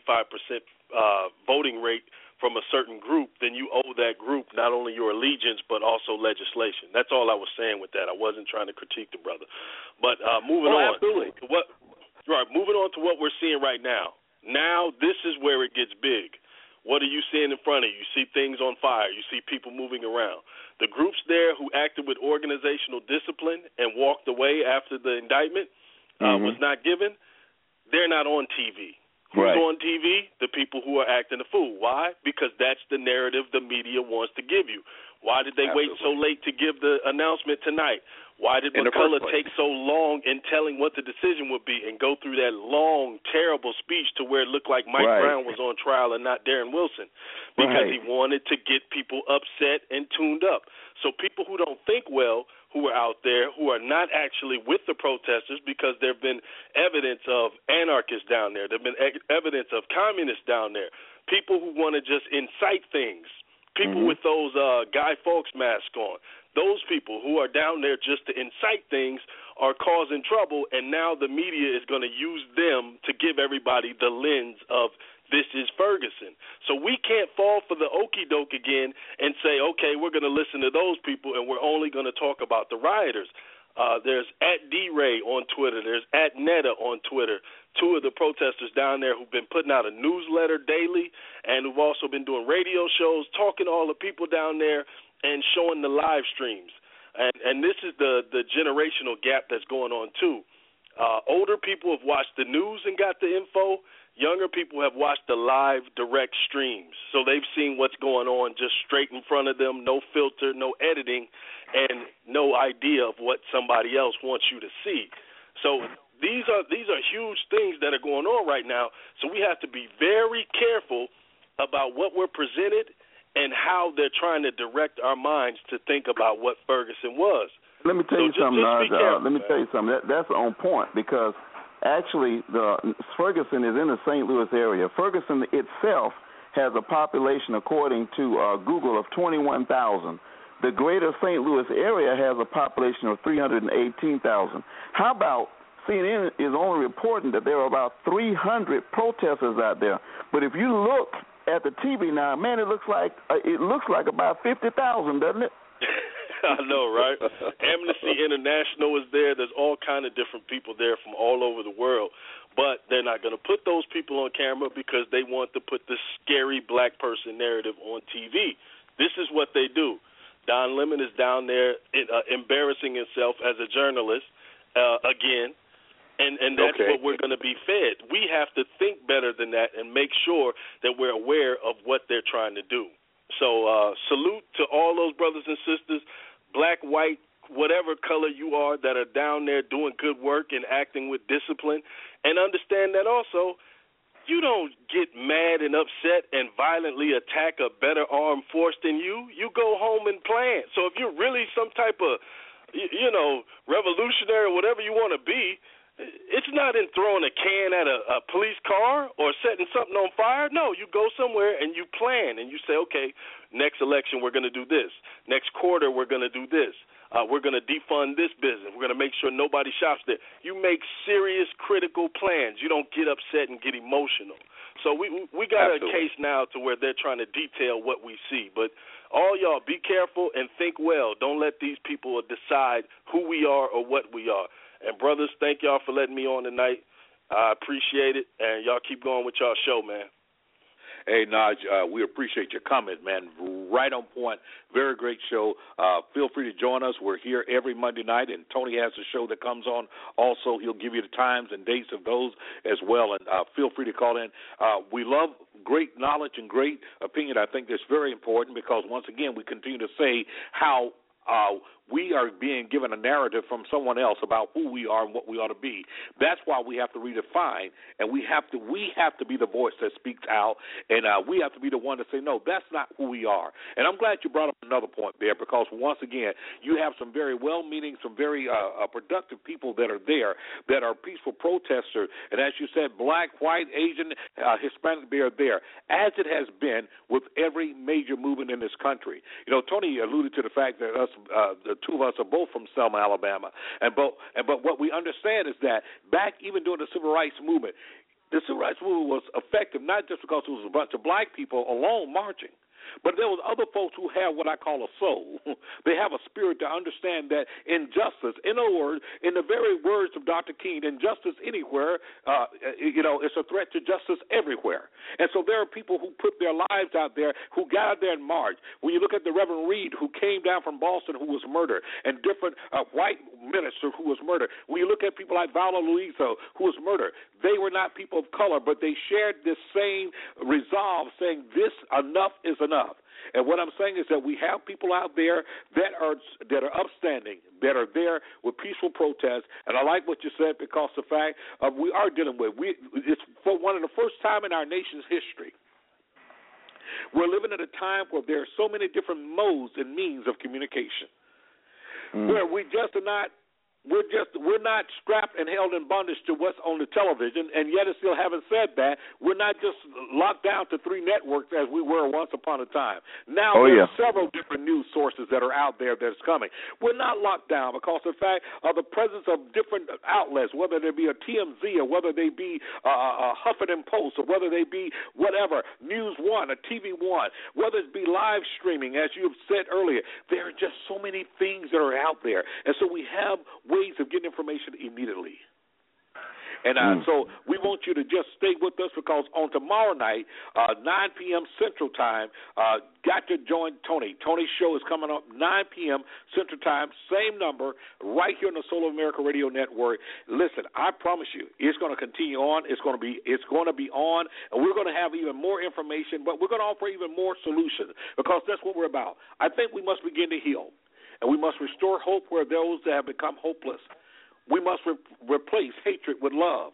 uh, voting rate from a certain group, then you owe that group not only your allegiance but also legislation. That's all I was saying with that. I wasn't trying to critique the brother. But uh, moving oh, on, absolutely. what right? Moving on to what we're seeing right now. Now this is where it gets big. What are you seeing in front of you? You see things on fire. You see people moving around. The groups there who acted with organizational discipline and walked away after the indictment uh, Mhm. was not given, they're not on TV. Who's Right. on TV? The people who are acting a fool. Why? Because that's the narrative the media wants to give you. Why did they wait so late to give the announcement tonight? Why did McCulloch take so long in telling what the decision would be and go through that long, terrible speech to where it looked like Mike Right. Brown was on trial and not Darren Wilson? Because Right. he wanted to get people upset and tuned up. So people who don't think well, who are out there, who are not actually with the protesters, because there have been evidence of anarchists down there, there have been e- evidence of communists down there, people who want to just incite things, people Mhm. with those uh, Guy Fawkes masks on, those people who are down there just to incite things are causing trouble, and now the media is going to use them to give everybody the lens of this is Ferguson. So we can't fall for the okey doke again and say, okay, we're going to listen to those people and we're only going to talk about the rioters. Uh, there's at DeRay on Twitter. There's at Netta on Twitter. Two of the protesters down there who've been putting out a newsletter daily and who've also been doing radio shows, talking to all the people down there and showing the live streams. And and this is the the generational gap that's going on too. Uh, older people have watched the news and got the info. Younger people have watched the live direct streams, so they've seen what's going on just straight in front of them, no filter, no editing, and no idea of what somebody else wants you to see. So these are these are huge things that are going on right now. So we have to be very careful about what we're presented and how they're trying to direct our minds to think about what Ferguson was. Let me tell So you just- something, just. Uh, careful, let me man. tell you something. That, that's on point because actually, the Ferguson is in the St. Louis area. Ferguson itself has a population, according to uh, Google, of 21,000. The greater St. Louis area has a population of 318,000. How about CNN is only reporting that there are about 300 protesters out there, but if you look at the TV now, man, it looks like uh, it looks like about 50,000, doesn't it? I know, right? Amnesty International is there. There's all kind of different people there from all over the world, but they're not going to put those people on camera because they want to put this scary black person narrative on TV. This is what they do. Don Lemon is down there uh, embarrassing himself as a journalist uh, again, and and that's Okay. what we're going to be fed. We have to think better than that and make sure that we're aware of what they're trying to do. So uh, salute to all those brothers and sisters, black, white, whatever color you are, that are down there doing good work and acting with discipline, and understand that also. You don't get mad and upset and violently attack a better armed force than you. You go home and plan. So if you're really some type of, you know, revolutionary whatever you want to be, it's not in throwing a can at a, a police car or setting something on fire. No, you go somewhere and you plan and you say, okay, next election we're going to do this. Next quarter we're going to do this. Uh, we're going to defund this business. We're going to make sure nobody shops there. You make serious, critical plans. You don't get upset and get emotional. So we we got Absolutely. a case now to where they're trying to detail what we see. But all y'all, be careful and think well. Don't let these people decide who we are or what we are. And brothers, thank y'all for letting me on tonight. I appreciate it, and y'all keep going with y'all show, man. Hey, Naj, uh, we appreciate your comment, man. Right on point. Very great show. Uh, feel free to join us. We're here every Monday night, and Tony has a show that comes on. Also, he'll give you the times and dates of those as well. And uh, feel free to call in. Uh, we love great knowledge and great opinion. I think that's very important because once again, we continue to say how uh, we are being given a narrative from someone else about who we are and what we ought to be. That's why we have to redefine, and we have to we have to be the voice that speaks out, and uh, we have to be the one to say no, that's not who we are. And I'm glad you brought up another point there because once again, you have some very well-meaning, some very uh, uh, productive people that are there that are peaceful protesters, and as you said, black, white, Asian, uh, Hispanic, they are there, as it has been with every major movement in this country. You know, Tony alluded to the fact that us, uh, the two of us are both from Selma, Alabama, and both. And but what we understand is that back even during the civil rights movement, the civil rights movement was effective not just because it was a bunch of black people alone marching but there was other folks who have what I call a soul. they have a spirit to understand that injustice, in other words, in the very words of Dr. King, injustice anywhere, uh, you know, it's a threat to justice everywhere. And so there are people who put their lives out there, who got out there and marched. When you look at the Reverend Reeb, who came down from Boston, who was murdered, and different uh, white minister who was murdered. When you look at people like Viola Liuzzo, who was murdered, they were not people of color, but they shared this same resolve, saying this enough is enough. And what I'm saying is that we have people out there that are that are upstanding, that are there with peaceful protests. And I like what you said because the fact of we are dealing with we it's for one of the first time in our nation's history. We're living at a time where there are so many different modes and means of communication, mm. where we just are not we're just we're not strapped and held in bondage to what's on the television, and yet, it still having said that, we're not just locked down to three networks as we were once upon a time. Now oh, there's yeah. several different news sources that are out there that's coming. We're not locked down because of the fact of the presence of different outlets, whether they be a TMZ or whether they be a, a Huffington Post or whether they be whatever News One, a TV One, whether it be live streaming, as you've said earlier. There are just so many things that are out there, and so we have ways of getting information immediately. And uh, mm. so we want you to just stay with us because on tomorrow night, uh, 9 p.m. Central Time, uh, got to join Tony. Tony's show is coming up 9 p.m. Central Time, same number, right here on the Soul of America Radio Network. Listen, I promise you, it's going to continue on. It's going to be it's going to be on, and we're going to have even more information, but we're going to offer even more solutions because that's what we're about. I think we must begin to heal. And we must restore hope where those that have become hopeless. We must re- replace hatred with love.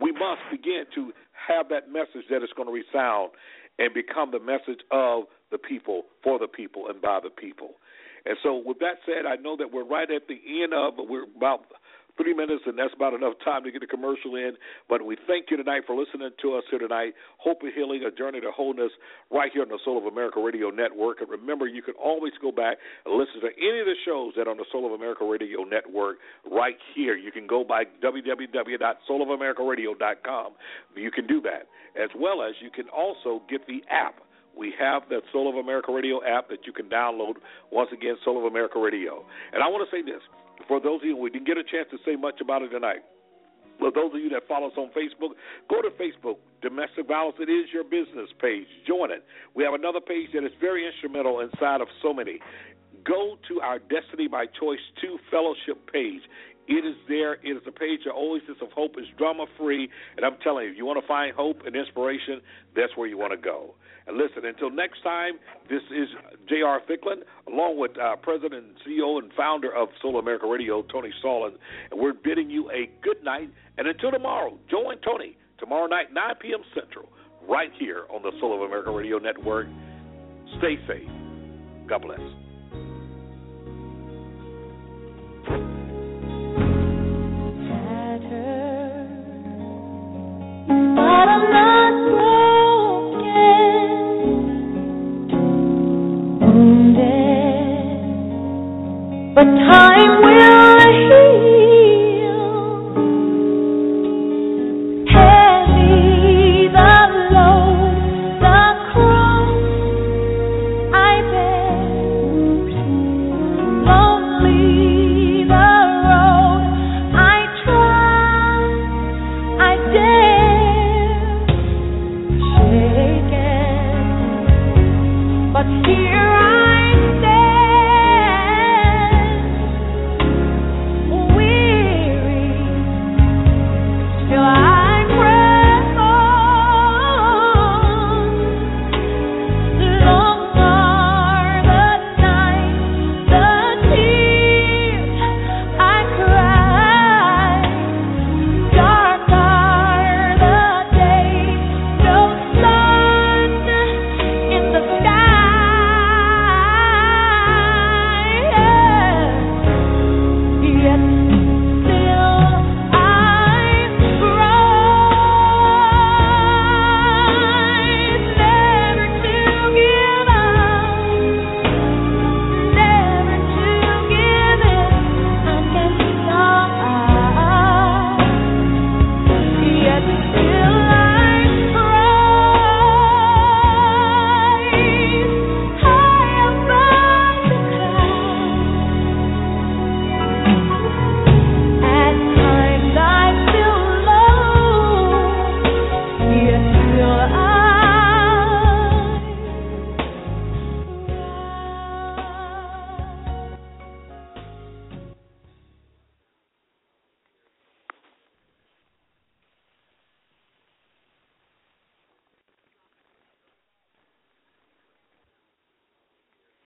We must begin to have that message that is going to resound and become the message of the people, for the people, and by the people. And so, with that said, I know that we're right at the end of, we're about three minutes, and that's about enough time to get a commercial in. But we thank you tonight for listening to us here tonight. Hope and Healing, a journey to wholeness, right here on the Soul of America Radio Network. And remember, you can always go back and listen to any of the shows that are on the Soul of America Radio Network right here. You can go by www.soulofamerica.radio.com. You can do that, as well as you can also get the app we have that Soul of America Radio app that you can download. Once again, Soul of America Radio. And I want to say this for those of you, we didn't get a chance to say much about it tonight. For those of you that follow us on Facebook, go to Facebook, Domestic Violence It Is Your Business page. Join it. We have another page that is very instrumental inside of so many. Go to our Destiny by Choice 2 fellowship page. It is there. It is a page of Oasis of Hope. It's drama free. And I'm telling you, if you want to find hope and inspiration, that's where you want to go. And listen, until next time, this is J.R. Thicklin, along with uh, President, CEO, and founder of Soul America Radio, Tony Stallings. And we're bidding you a good night. And until tomorrow, join Tony tomorrow night, 9 p.m. Central, right here on the Soul of America Radio Network. Stay safe. God bless. but time will